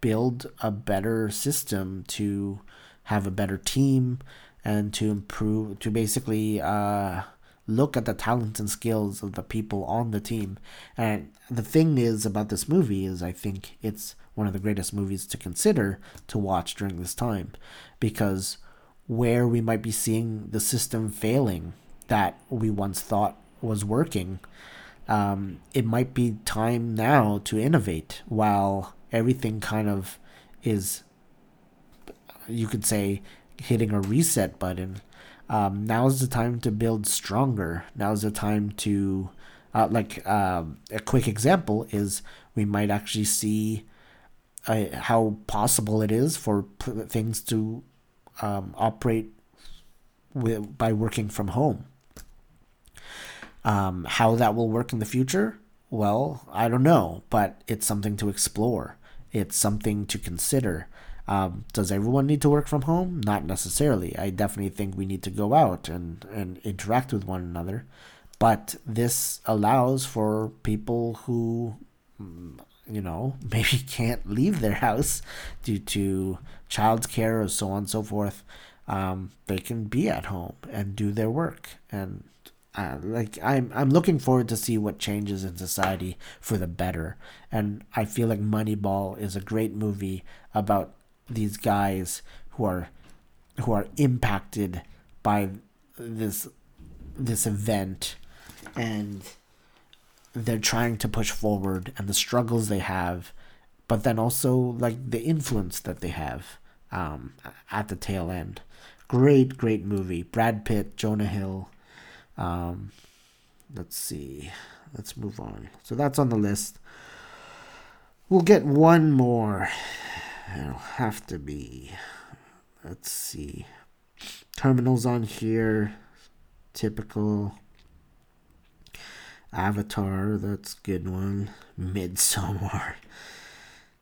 build a better system to have a better team and to improve to basically uh, look at the talents and skills of the people on the team. And the thing is about this movie is i think it's one of the greatest movies to consider to watch during this time because where we might be seeing the system failing that we once thought was working um, it might be time now to innovate while everything kind of is you could say hitting a reset button. Um, now's the time to build stronger. Now's the time to uh, like um, a quick example is we might actually see uh, how possible it is for p- things to um, operate with, by working from home. Um, how that will work in the future well i don't know but it's something to explore it's something to consider. Um, does everyone need to work from home? Not necessarily. I definitely think we need to go out and, and interact with one another. But this allows for people who, mm, you know, maybe can't leave their house due to childcare or so on and so forth. Um, they can be at home and do their work and uh, like I'm I'm looking forward to see what changes in society for the better, and I feel like Moneyball is a great movie about these guys who are who are impacted by this this event, and they're trying to push forward and the struggles they have, but then also like the influence that they have um, at the tail end. Great, great movie. Brad Pitt, Jonah Hill. Um, let's see. Let's move on. So that's on the list. We'll get one more. It'll have to be. Let's see. Terminals on here. Typical. Avatar, that's good one. Midsommar.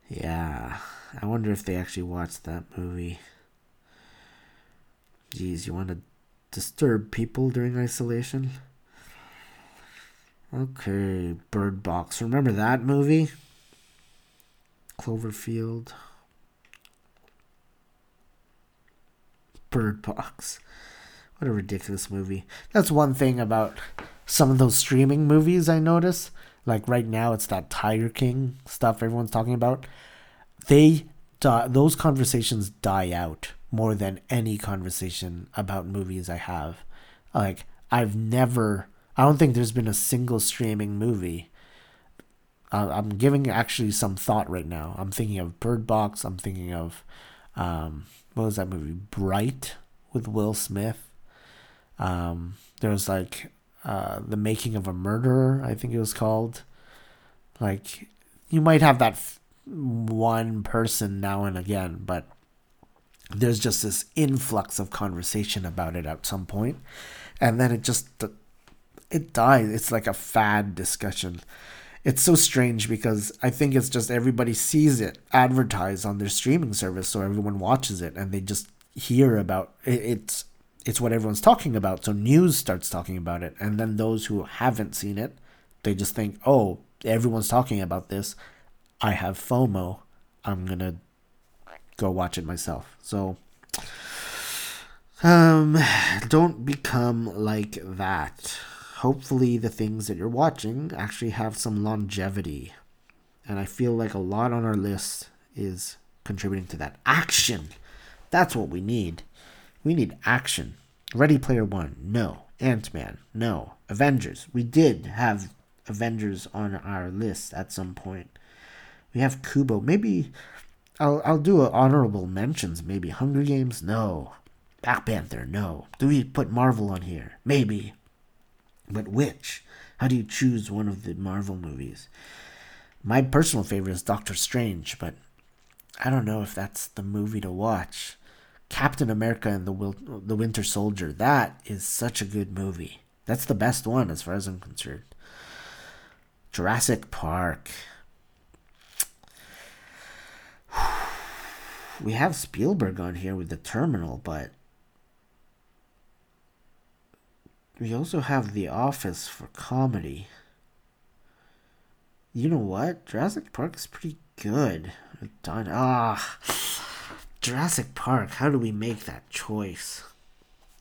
Yeah. I wonder if they actually watched that movie. Geez, you want to disturb people during isolation. Okay, Bird Box. Remember that movie? Cloverfield. Bird Box. What a ridiculous movie. That's one thing about some of those streaming movies I notice. Like right now, it's that Tiger King stuff everyone's talking about. They die, those conversations die out more than any conversation about movies I have. Like I've never I don't think there's been a single streaming movie. I'm giving actually some thought right now. I'm thinking of Bird Box. I'm thinking of um, what was that movie? Bright with Will Smith. Um, there was like uh, the making of a murderer. I think it was called. Like you might have that f- one person now and again, but there's just this influx of conversation about it at some point and then it just it dies. It's like a fad discussion. It's so strange because i think it's just everybody sees it advertised on their streaming service so everyone watches it and they just hear about it. it's it's what everyone's talking about. So news starts talking about it and then those who haven't seen it they just think oh everyone's talking about this. I have fomo. I'm gonna go watch it myself. So um don't become like that. Hopefully the things that you're watching actually have some longevity. And I feel like a lot on our list is contributing to that. Action. That's what we need. We need action. Ready Player One, no. Ant Man, no. Avengers, we did have Avengers on our list at some point. We have Kubo. Maybe I'll I'll do honorable mentions. Maybe Hunger Games. No. Black Panther. No. Do we put Marvel on here? Maybe. But which? How do you choose one of the Marvel movies? My personal favorite is Doctor Strange, but I don't know if that's the movie to watch. Captain America and the Wil- the Winter Soldier. That is such a good movie. That's the best one as far as I'm concerned. Jurassic Park. We have Spielberg on here with the terminal, but we also have The Office for comedy. You know what? Jurassic Park is pretty good. Done. Ah, Jurassic Park. How do we make that choice?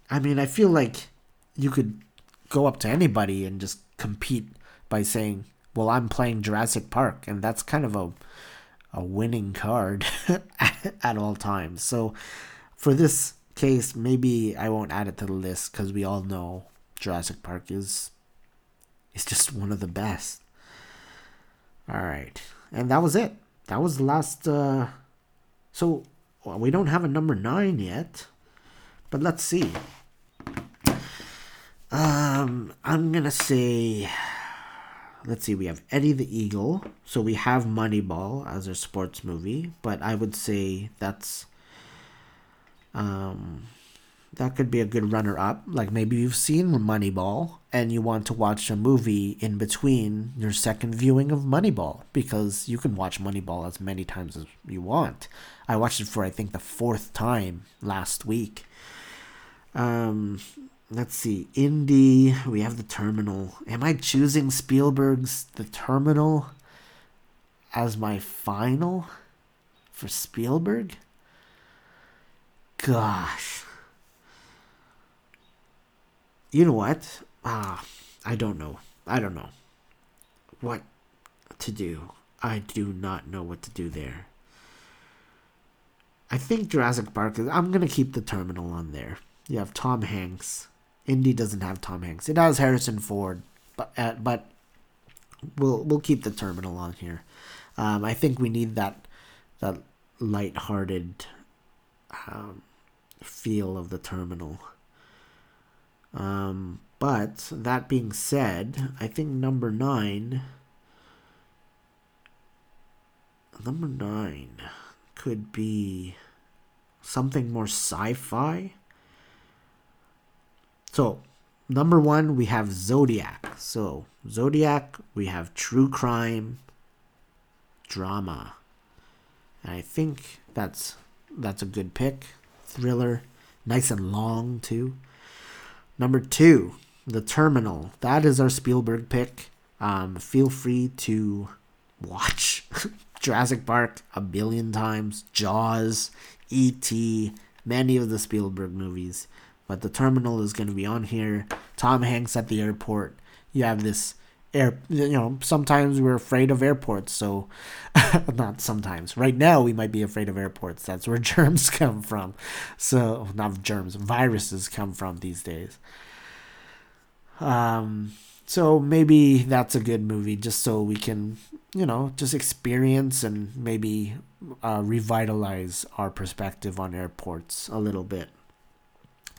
I mean, I feel like you could go up to anybody and just compete by saying, "Well, I'm playing Jurassic Park," and that's kind of a a winning card at all times. So, for this case, maybe I won't add it to the list because we all know Jurassic Park is is just one of the best. All right, and that was it. That was the last. Uh, so well, we don't have a number nine yet, but let's see. Um, I'm gonna say. Let's see. We have Eddie the Eagle, so we have Moneyball as a sports movie, but I would say that's. Um, that could be a good runner up. Like maybe you've seen Moneyball and you want to watch a movie in between your second viewing of Moneyball because you can watch Moneyball as many times as you want. I watched it for I think the fourth time last week. Um, let's see. Indy, we have the Terminal. Am I choosing Spielberg's The Terminal as my final for Spielberg? Gosh you know what? Ah, I don't know. I don't know what to do. I do not know what to do there. I think Jurassic Park is. I'm gonna keep the terminal on there. You have Tom Hanks. Indy doesn't have Tom Hanks. It has Harrison Ford, but uh, but we'll we'll keep the terminal on here. Um, I think we need that that light-hearted um, feel of the terminal. Um, but that being said, I think number nine. Number nine could be something more sci fi. So, number one, we have Zodiac. So, Zodiac, we have true crime, drama. And I think that's that's a good pick. Thriller, nice and long too. Number two, The Terminal. That is our Spielberg pick. Um, feel free to watch Jurassic Park a billion times, Jaws, E.T., many of the Spielberg movies. But The Terminal is going to be on here. Tom Hanks at the airport. You have this air you know sometimes we're afraid of airports so not sometimes. Right now we might be afraid of airports. That's where germs come from. So not germs viruses come from these days. Um so maybe that's a good movie just so we can you know just experience and maybe uh, revitalize our perspective on airports a little bit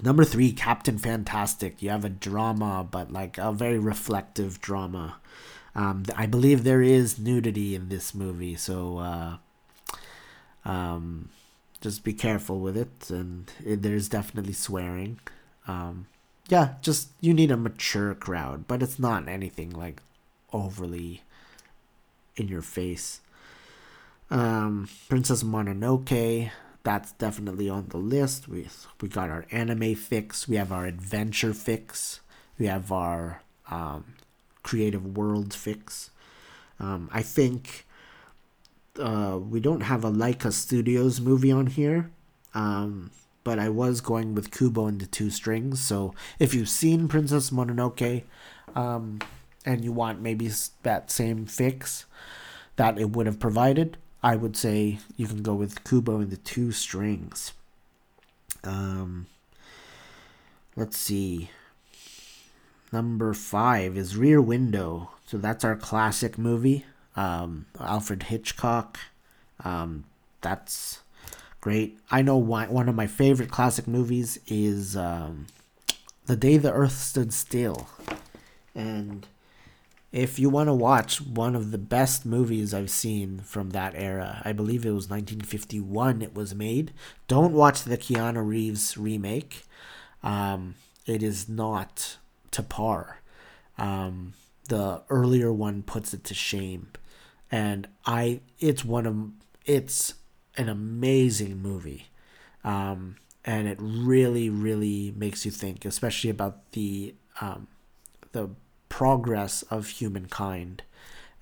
Number three, Captain Fantastic. You have a drama, but like a very reflective drama. Um, I believe there is nudity in this movie, so uh, um, just be careful with it. And it, there's definitely swearing. Um, yeah, just you need a mature crowd, but it's not anything like overly in your face. Um, Princess Mononoke that's definitely on the list. We we got our anime fix. We have our adventure fix. We have our um, creative world fix. Um, I think uh, we don't have a Laika Studios movie on here, um, but I was going with Kubo and the Two Strings. So if you've seen Princess Mononoke, um, and you want maybe that same fix that it would have provided, I would say you can go with Kubo and the two strings. Um, let's see. Number five is Rear Window. So that's our classic movie. Um, Alfred Hitchcock. Um, that's great. I know one, one of my favorite classic movies is um, The Day the Earth Stood Still. And if you want to watch one of the best movies I've seen from that era, I believe it was 1951 it was made. Don't watch the Keanu Reeves remake. Um, it is not to par. Um, the earlier one puts it to shame. And I it's one of it's an amazing movie. Um, and it really really makes you think especially about the um, the progress of humankind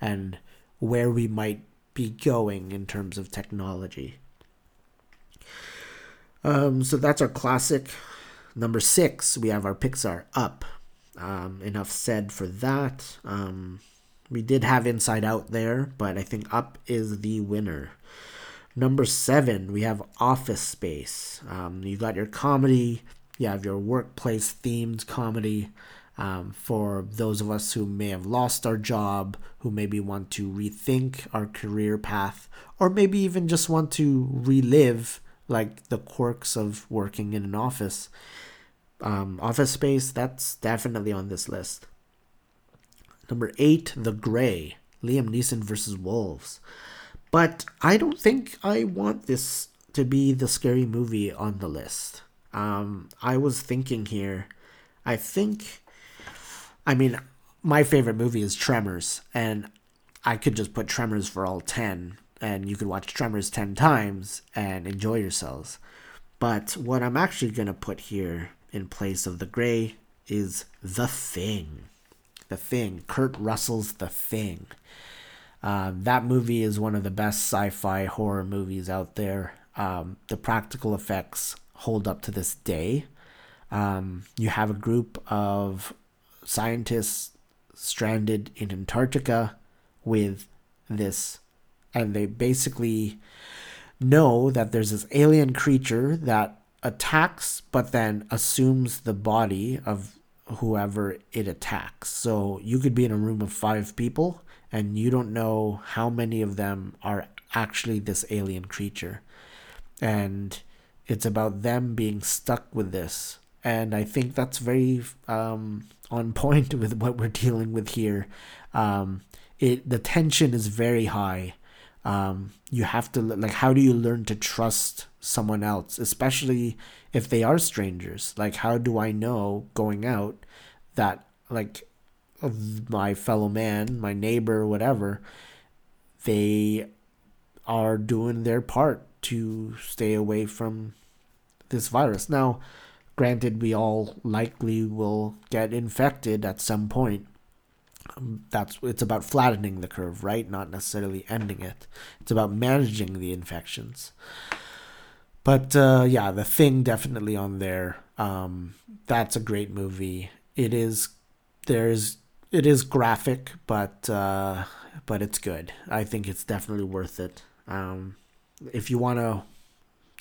and where we might be going in terms of technology. Um, so that's our classic. Number six, we have our Pixar Up. Um, enough said for that. Um, we did have Inside Out there, but I think Up is the winner. Number seven, we have Office Space. Um, you got your comedy, you have your workplace themed comedy. Um, for those of us who may have lost our job, who maybe want to rethink our career path, or maybe even just want to relive like the quirks of working in an office. Um, office Space, that's definitely on this list. Number eight, The Grey, Liam Neeson versus Wolves. But I don't think I want this to be the scary movie on the list. Um, I was thinking here, I think, I mean, my favorite movie is Tremors, and I could just put Tremors for all 10, and you could watch Tremors 10 times and enjoy yourselves. But what I'm actually going to put here in place of The Grey is The Thing. The Thing. Kurt Russell's The Thing. Uh, that movie is one of the best sci fi horror movies out there. Um, the practical effects hold up to this day. Um, you have a group of scientists stranded in Antarctica with this, and they basically know that there's this alien creature that attacks but then assumes the body of whoever it attacks. So you could be in a room of five people and you don't know how many of them are actually this alien creature. And it's about them being stuck with this. And I think that's very um, on point with what we're dealing with here. Um, it the tension is very high. Um, you have to like how do you learn to trust someone else, especially if they are strangers? Like how do I know going out that like my fellow man, my neighbor, whatever, they are doing their part to stay away from this virus. Now, granted, we all likely will get infected at some point. Um, that's it's about flattening the curve, right? Not necessarily ending it. It's about managing the infections. But uh, yeah, the thing definitely on there. Um, that's a great movie. It is. There's it is graphic, but uh, but it's good. I think it's definitely worth it. Um, if you want to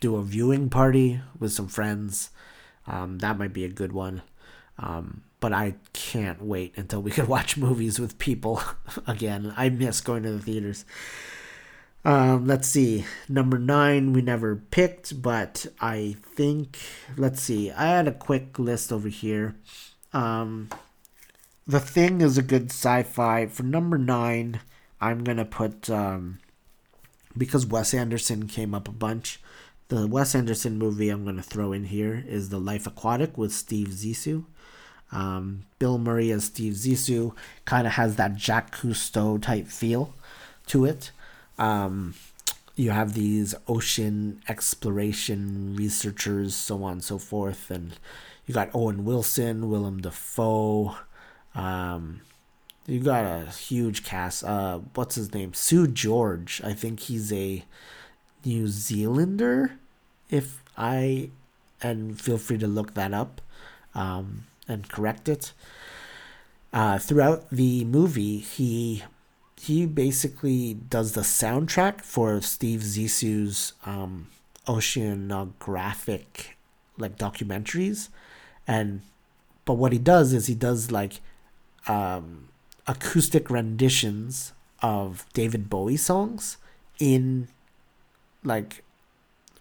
do a viewing party with some friends, um, that might be a good one. Um, but I can't wait until we can watch movies with people again. I miss going to the theaters. Um, let's see. Number nine, we never picked, but I think, let's see. I had a quick list over here. Um, the Thing is a good sci-fi. For number nine, I'm gonna put um, because Wes Anderson came up a bunch. The Wes Anderson movie I'm gonna throw in here is The Life Aquatic with Steve Zissou. Um, Bill Murray as Steve Zissou kind of has that Jack Cousteau type feel to it. Um, you have these ocean exploration researchers, so on and so forth, and you got Owen Wilson, Willem Dafoe, um, you got a huge cast. Uh, what's his name? Seu Jorge. I think he's a New Zealander. If I and feel free to look that up um, and correct it. Uh, throughout the movie, he he basically does the soundtrack for Steve Zissou's um, oceanographic like documentaries, and but what he does is he does like um, acoustic renditions of David Bowie songs in like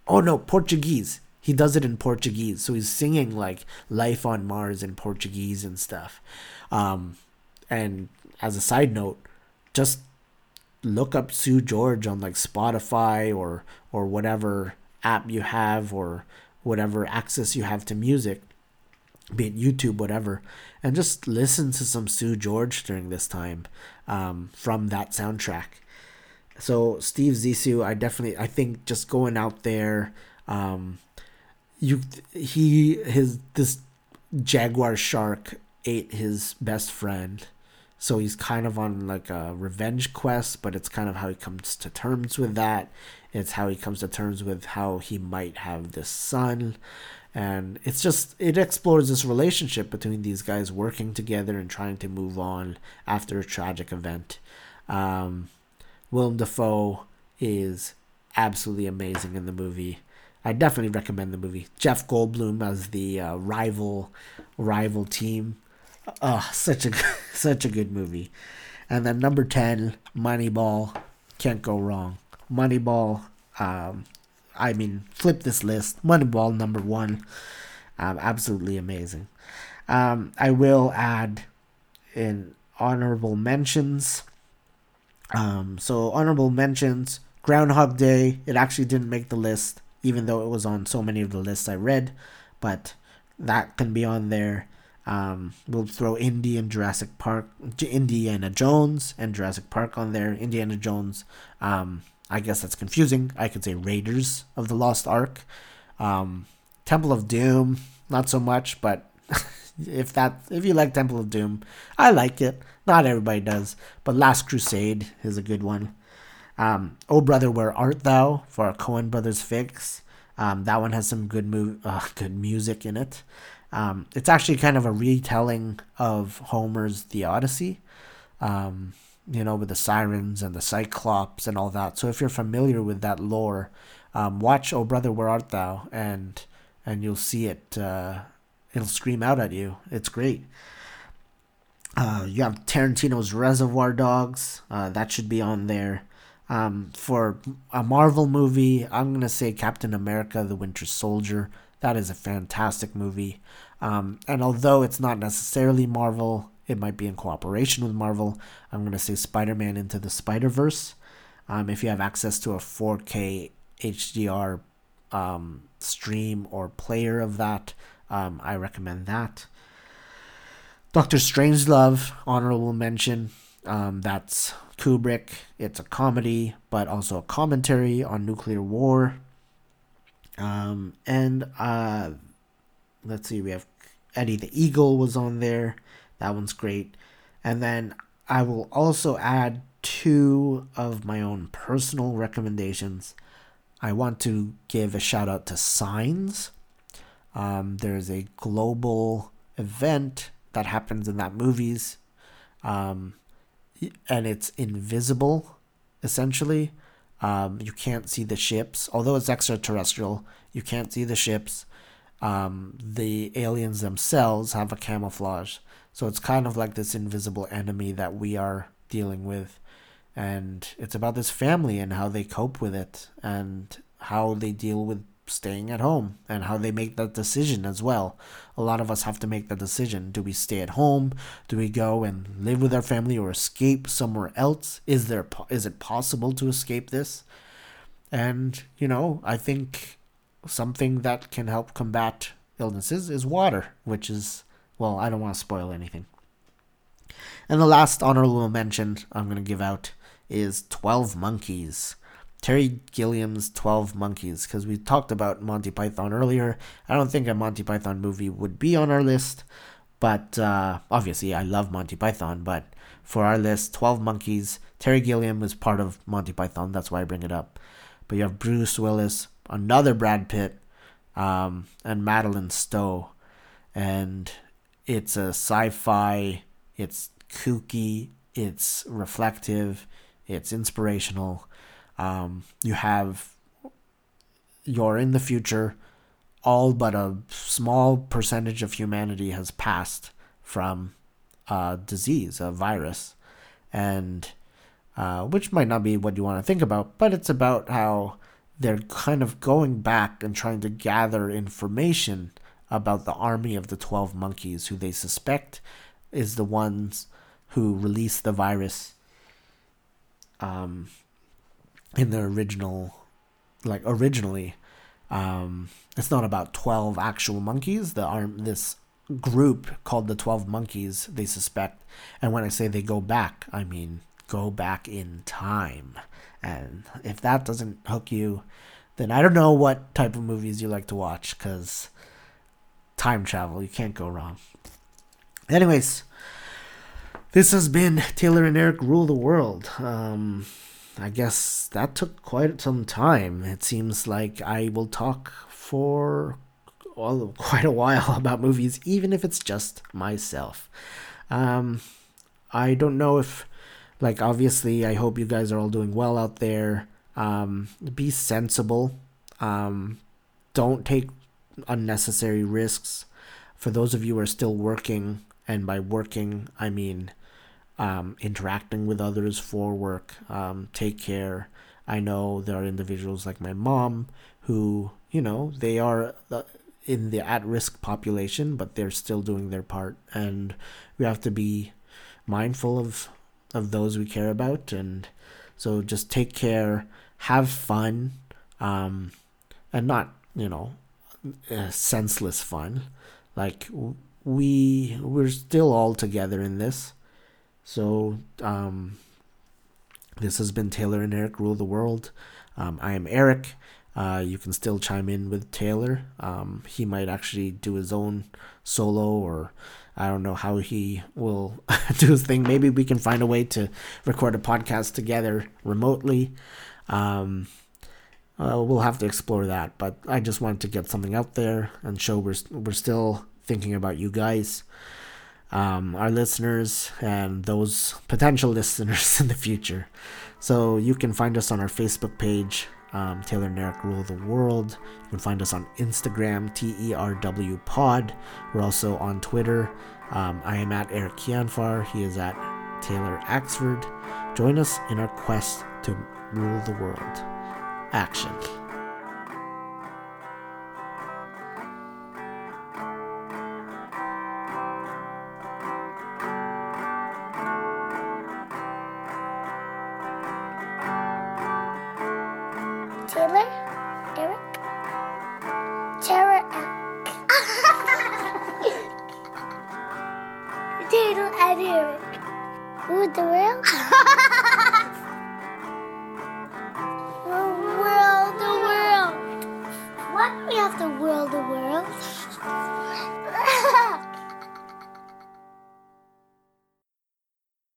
oh no Portuguese. He does it in Portuguese, so he's singing like "Life on Mars" in Portuguese and stuff. Um, and as a side note, just look up Seu Jorge on like Spotify or or whatever app you have or whatever access you have to music be it YouTube, whatever, and just listen to some Seu Jorge during this time um, from that soundtrack. So Steve Zissou, I definitely, I think just going out there, um, you, he, his, this jaguar shark ate his best friend. So he's kind of on like a revenge quest, but it's kind of how he comes to terms with that. It's how he comes to terms with how he might have this son. And it's just, it explores this relationship between these guys working together and trying to move on after a tragic event. Um, Willem Dafoe is absolutely amazing in the movie. I definitely recommend the movie. Jeff Goldblum as the uh, rival rival team Oh, such a such a good movie. And then number ten, Moneyball, can't go wrong. Moneyball, um, I mean, flip this list. Moneyball number one, um, absolutely amazing. Um, I will add in honorable mentions. Um, so honorable mentions, Groundhog Day. It actually didn't make the list, even though it was on so many of the lists I read, but that can be on there. Um, we'll throw Indy and Jurassic Park, Indiana Jones and Jurassic Park on there. Indiana Jones, um, I guess that's confusing. I could say Raiders of the Lost Ark. Um, Temple of Doom, not so much, but if that if you like Temple of Doom, I like it. Not everybody does, but Last Crusade is a good one. Um, oh brother, where art thou? For a Coen Brothers fix. Um, that one has some good move, uh, good music in it. Um, it's actually kind of a retelling of Homer's The Odyssey, um, you know, with the sirens and the cyclops and all that. So if you're familiar with that lore, um, watch "Oh Brother, Where Art Thou?" and and you'll see it. Uh, it'll scream out at you. It's great. Uh, you have Tarantino's Reservoir Dogs. Uh, that should be on there. Um, for a Marvel movie, I'm gonna say Captain America: The Winter Soldier. That is a fantastic movie. Um, and although it's not necessarily Marvel, it might be in cooperation with Marvel. I'm going to say Spider Man Into the Spider Verse. Um, if you have access to a 4K HDR um, stream or player of that, um, I recommend that. Doctor Strangelove, honorable mention. Um, that's Kubrick. It's a comedy, but also a commentary on nuclear war. Um, and uh, let's see, we have Eddie the Eagle was on there. That one's great. And then I will also add two of my own personal recommendations. I want to give a shout out to Signs. Um, there's a global event that happens in that movies, um, and it's invisible, essentially. Um, you can't see the ships, although it's extraterrestrial. You can't see the ships. Um, the aliens themselves have a camouflage, so it's kind of like this invisible enemy that we are dealing with, and it's about this family and how they cope with it and how they deal with staying at home and how they make that decision as well. A lot of us have to make that decision. Do we stay at home? Do we go and live with our family or escape somewhere else? Is there is it possible to escape this? And you know, I think something that can help combat illnesses is water, which is well, I don't want to spoil anything. And the last honorable mention I'm going to give out is 12 Monkeys. Terry Gilliam's 12 Monkeys, because we talked about Monty Python earlier. I don't think a Monty Python movie would be on our list, but uh, obviously I love Monty Python, but for our list, 12 Monkeys, Terry Gilliam is part of Monty Python, that's why I bring it up. But you have Bruce Willis, another Brad Pitt, um, and Madeleine Stowe. And it's a sci fi, it's kooky, it's reflective, it's inspirational um, you have you're in the future. All but a small percentage of humanity has passed from a disease, a virus, and uh, which might not be what you want to think about, but it's about how they're kind of going back and trying to gather information about the army of the 12 monkeys who they suspect is the ones who released the virus um, in the original like originally um it's not about 12 actual monkeys. The arm this group called the 12 monkeys they suspect and when i say they go back i mean go back in time. And if that doesn't hook you then i don't know what type of movies you like to watch cuz time travel you can't go wrong. Anyways, this has been Taylor and Eric Rule the World. Um, I guess that took quite some time. It seems like I will talk for well, quite a while about movies, even if it's just myself. Um, I don't know if, like, obviously, I hope you guys are all doing well out there. Um, be sensible. Um, don't take unnecessary risks. For those of you who are still working, and by working, I mean um, interacting with others for work, um, take care. I know there are individuals like my mom who, you know, they are in the at risk population, but they're still doing their part. And we have to be mindful of, of those we care about. And so just take care, have fun, um, and not, you know, uh, senseless fun. Like, we, we're still all together in this so, um, this has been Taylor and Eric Rule the World. Um, I am Eric. Uh, you can still chime in with Taylor. Um, he might actually do his own solo, or I don't know how he will do his thing. Maybe we can find a way to record a podcast together remotely. Um, uh, we'll have to explore that, but I just wanted to get something out there and show we're we're still thinking about you guys um, our listeners and those potential listeners in the future. So you can find us on our Facebook page, um, Taylor and Eric Rule the World. You can find us on Instagram, T E R W Pod. We're also on Twitter. Um, I am at Eric Kianfar. He is at Taylor Axford. Join us in our quest to rule the world. Action.